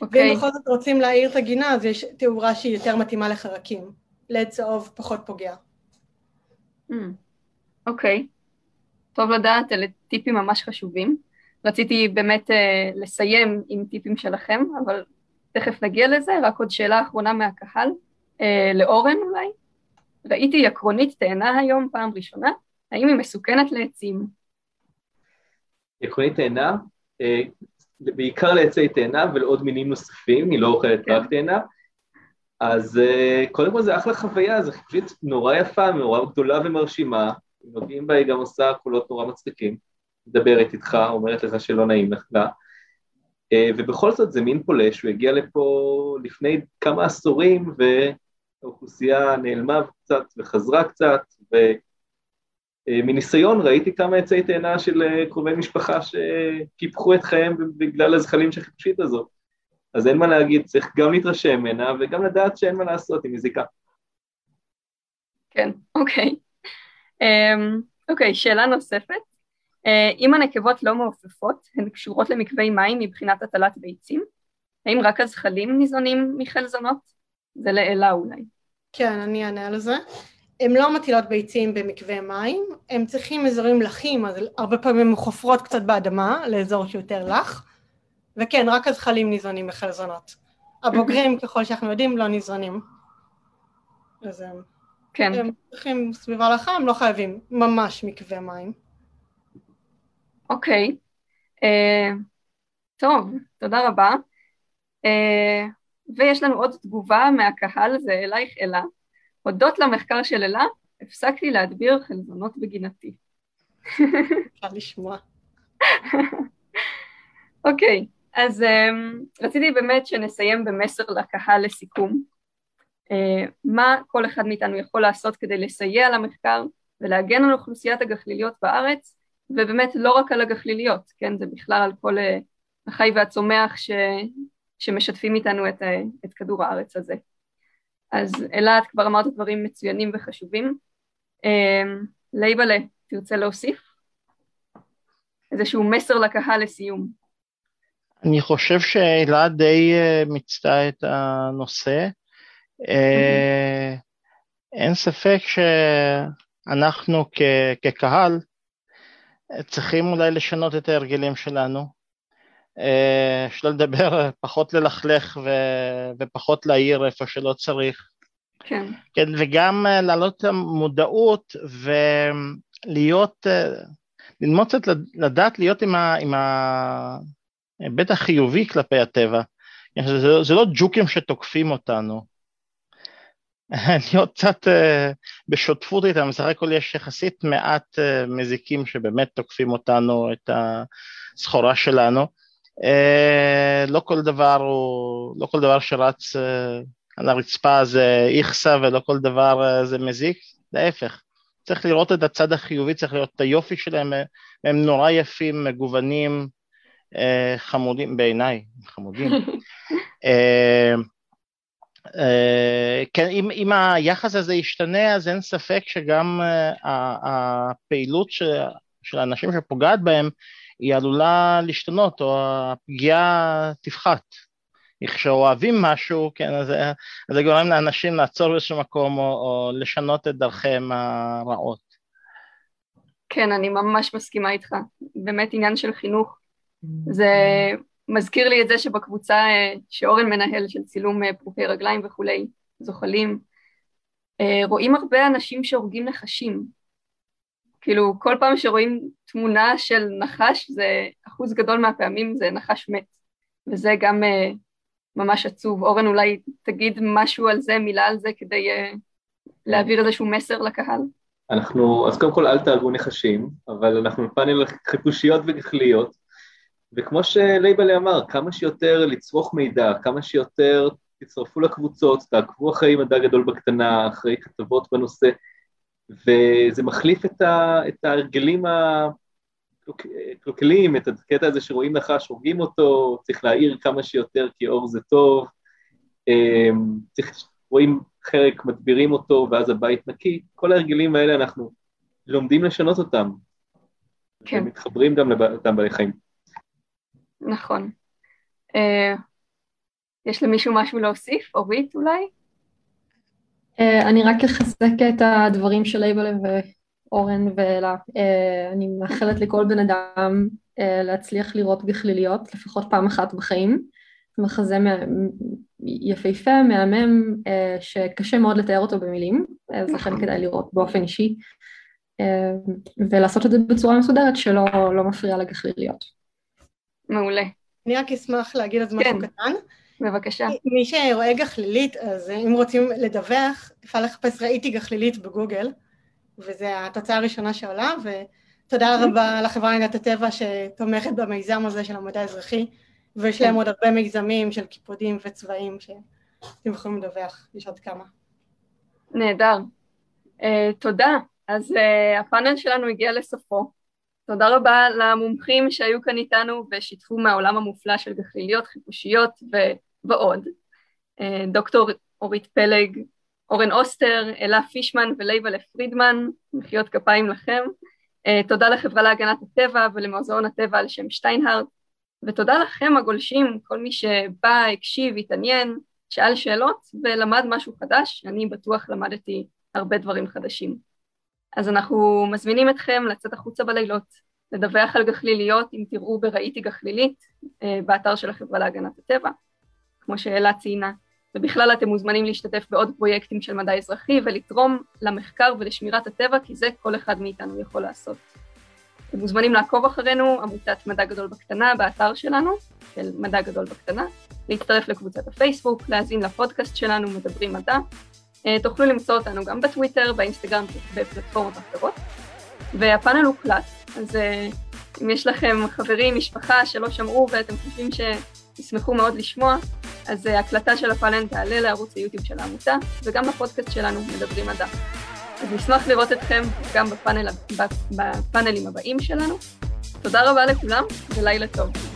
אוקיי. ואם בכל זאת רוצים להעיר את הגינה, אז יש תאורה שהיא יותר מתאימה לחרקים. לד צהוב פחות פוגע. Mm. אוקיי. Okay. טוב לדעת, אלה טיפים ממש חשובים. רציתי באמת uh, לסיים עם טיפים שלכם, אבל תכף נגיע לזה. רק עוד שאלה אחרונה מהקהל, uh, לאורן אולי. ראיתי יקרונית תאנה היום פעם ראשונה, האם היא מסוכנת לעצים? יקרונית תאנה? אה, בעיקר לעצי תאנה ולעוד מינים נוספים, היא לא אוכלת כן. רק תאנה. אז uh, קודם כל זה אחלה חוויה, זו פשוט נורא יפה, נורא גדולה ומרשימה, נוגעים בה היא גם עושה קולות נורא מצחיקים, מדברת איתך, אומרת לך שלא נעים לך, uh, ובכל זאת זה מין פולש, הוא הגיע לפה לפני כמה עשורים, והאוכלוסייה נעלמה קצת וחזרה קצת, ומניסיון ראיתי כמה עצי תאנה של קרובי משפחה שקיפחו את חייהם בגלל הזחלים של החיפושית הזאת. אז אין מה להגיד, צריך גם להתרשם ממנה וגם לדעת שאין מה לעשות עם מזיקה. כן, אוקיי. אמ, אוקיי, שאלה נוספת. אה, אם הנקבות לא מעופפות, הן קשורות למקווי מים מבחינת הטלת ביצים? האם רק הזחלים ניזונים מחלזונות? זה לאלה אולי. כן, אני אענה על זה. הן לא מטילות ביצים במקווה מים, הן צריכים אזורים לחים, אז הרבה פעמים הן חופרות קצת באדמה, לאזור שיותר לח. וכן, רק הזחלים ניזונים מחלזונות. הבוגרים, *laughs* ככל שאנחנו יודעים, לא ניזונים. אז הם, כן. הם צריכים סביבה לך, הם לא חייבים ממש מקווה מים. אוקיי. אה, טוב, תודה רבה. אה, ויש לנו עוד תגובה מהקהל, זה אלייך אלה. הודות למחקר של אלה, הפסקתי להדביר חלזונות בגינתי. אפשר לשמוע. *laughs* אוקיי. אז um, רציתי באמת שנסיים במסר לקהל לסיכום. Uh, מה כל אחד מאיתנו יכול לעשות כדי לסייע למחקר ולהגן על אוכלוסיית הגחליליות בארץ, ובאמת לא רק על הגחליליות, כן, זה בכלל על כל uh, החי והצומח ש, שמשתפים איתנו את, uh, את כדור הארץ הזה. אז אלעד, כבר אמרת דברים מצוינים וחשובים. Uh, לייבלה, תרצה להוסיף? איזשהו מסר לקהל לסיום. אני חושב שאלה די אה, מיצתה את הנושא. אה, אין ספק שאנחנו כקהל צריכים אולי לשנות את ההרגלים שלנו, שלא לדבר, פחות ללכלך ו... ופחות להעיר איפה שלא צריך. כן. כן, וגם להעלות את המודעות ולהיות, ללמוד קצת לדעת להיות עם, ה... עם, ה... בטח חיובי כלפי הטבע. זה, זה לא ג'וקים שתוקפים אותנו. *laughs* להיות קצת בשותפות איתם, בסך הכל יש יחסית מעט מזיקים שבאמת תוקפים אותנו, את הסחורה שלנו. Uh, לא כל דבר הוא, לא כל דבר שרץ uh, על הרצפה זה איכסה ולא כל דבר uh, זה מזיק, להפך. צריך לראות את הצד החיובי, צריך לראות את היופי שלהם, הם נורא יפים, מגוונים, אה, חמודים בעיניי, חמודים. *laughs* אה, אה, כן, אם, אם היחס הזה ישתנה, אז אין ספק שגם הפעילות של, של האנשים שפוגעת בהם, היא עלולה להשתנות, או הפגיעה תפחת. כשאוהבים משהו, כן, אז זה גורם לאנשים לעצור באיזשהו מקום, או, או לשנות את דרכיהם הרעות. כן, אני ממש מסכימה איתך. באמת עניין של חינוך. זה מזכיר לי את זה שבקבוצה אה, שאורן מנהל של צילום אה, פרוקי רגליים וכולי, זוחלים, רואים הרבה אנשים שהורגים נחשים. כאילו, כל פעם שרואים תמונה של נחש, זה אחוז גדול מהפעמים זה נחש מת, וזה גם ממש עצוב. אורן, אולי תגיד משהו על זה, מילה על זה, כדי להעביר איזשהו מסר לקהל. אנחנו, אז קודם כל אל תהרגו נחשים, אבל אנחנו פאנל חיפושיות וגחליות, וכמו שלייבלי אמר, כמה שיותר לצרוך מידע, כמה שיותר תצטרפו לקבוצות, תעקבו אחרי מדע גדול בקטנה, אחרי כתבות בנושא, וזה מחליף את, ה, את ההרגלים הקלוקלים, את הקטע הזה שרואים נחש, הורגים אותו, צריך להעיר כמה שיותר כי אור זה טוב, אמ, צריך, רואים חרק, מדבירים אותו, ואז הבית נקי, כל ההרגלים האלה אנחנו לומדים לשנות אותם. כן. ומתחברים גם לאותם בעלי חיים. נכון. Uh, יש למישהו משהו להוסיף? אורית אולי? Uh, אני רק אחזק את הדברים של אייבלה ואורן ואלה. Uh, אני מאחלת לכל בן אדם uh, להצליח לראות גחליליות לפחות פעם אחת בחיים. מחזה יפהפה, מהמם, אה, שקשה מאוד לתאר אותו במילים, אז לכן נכון. כדאי לראות באופן אישי, אה, ולעשות את זה בצורה מסודרת שלא לא מפריעה לגחליליות. מעולה. אני רק אשמח להגיד זה משהו כן. קטן. בבקשה. מי שרואה גחלילית, אז אם רוצים לדווח, אפשר לחפש ראיתי גחלילית בגוגל, וזו התוצאה הראשונה שעולה, ותודה רבה לחברה להגנת הטבע שתומכת במיזם הזה של המדע האזרחי. ויש להם כן. עוד הרבה מיזמים של קיפודים וצבים שאתם יכולים לדווח, יש עוד כמה. נהדר. אה, תודה. אז אה, הפאנל שלנו הגיע לסופו. תודה רבה למומחים שהיו כאן איתנו ושיתפו מהעולם המופלא של גחליליות, חיפושיות ו- ועוד. אה, דוקטור אורית פלג, אורן אוסטר, אלה פישמן ולייבלה פרידמן, מחיאות כפיים לכם. Uh, תודה לחברה להגנת הטבע ולמוזיאון הטבע על שם שטיינהרט. ותודה לכם הגולשים, כל מי שבא, הקשיב, התעניין, שאל שאלות ולמד משהו חדש, אני בטוח למדתי הרבה דברים חדשים. אז אנחנו מזמינים אתכם לצאת החוצה בלילות, לדווח על גחליליות אם תראו בראיתי גחלילית אה, באתר של החברה להגנת הטבע, כמו שאלה ציינה, ובכלל אתם מוזמנים להשתתף בעוד פרויקטים של מדע אזרחי ולתרום למחקר ולשמירת הטבע, כי זה כל אחד מאיתנו יכול לעשות. אתם מוזמנים לעקוב אחרינו, עמותת מדע גדול בקטנה, באתר שלנו, של מדע גדול בקטנה, להצטרף לקבוצת הפייסבוק, להאזין לפודקאסט שלנו, מדברים מדע. אה, תוכלו למצוא אותנו גם בטוויטר, באינסטגרם ובפלטפורמות אחרות. והפאנל הוקלט, אז אה, אם יש לכם חברים, משפחה שלא שמעו ואתם חושבים שישמחו מאוד לשמוע, אז אה, הקלטה של הפאנל תעלה לערוץ היוטיוב של העמותה, וגם לפודקאסט שלנו, מדברים מדע. אז נשמח לראות אתכם גם בפאנל, בפאנלים הבאים שלנו. תודה רבה לכולם ולילה טוב.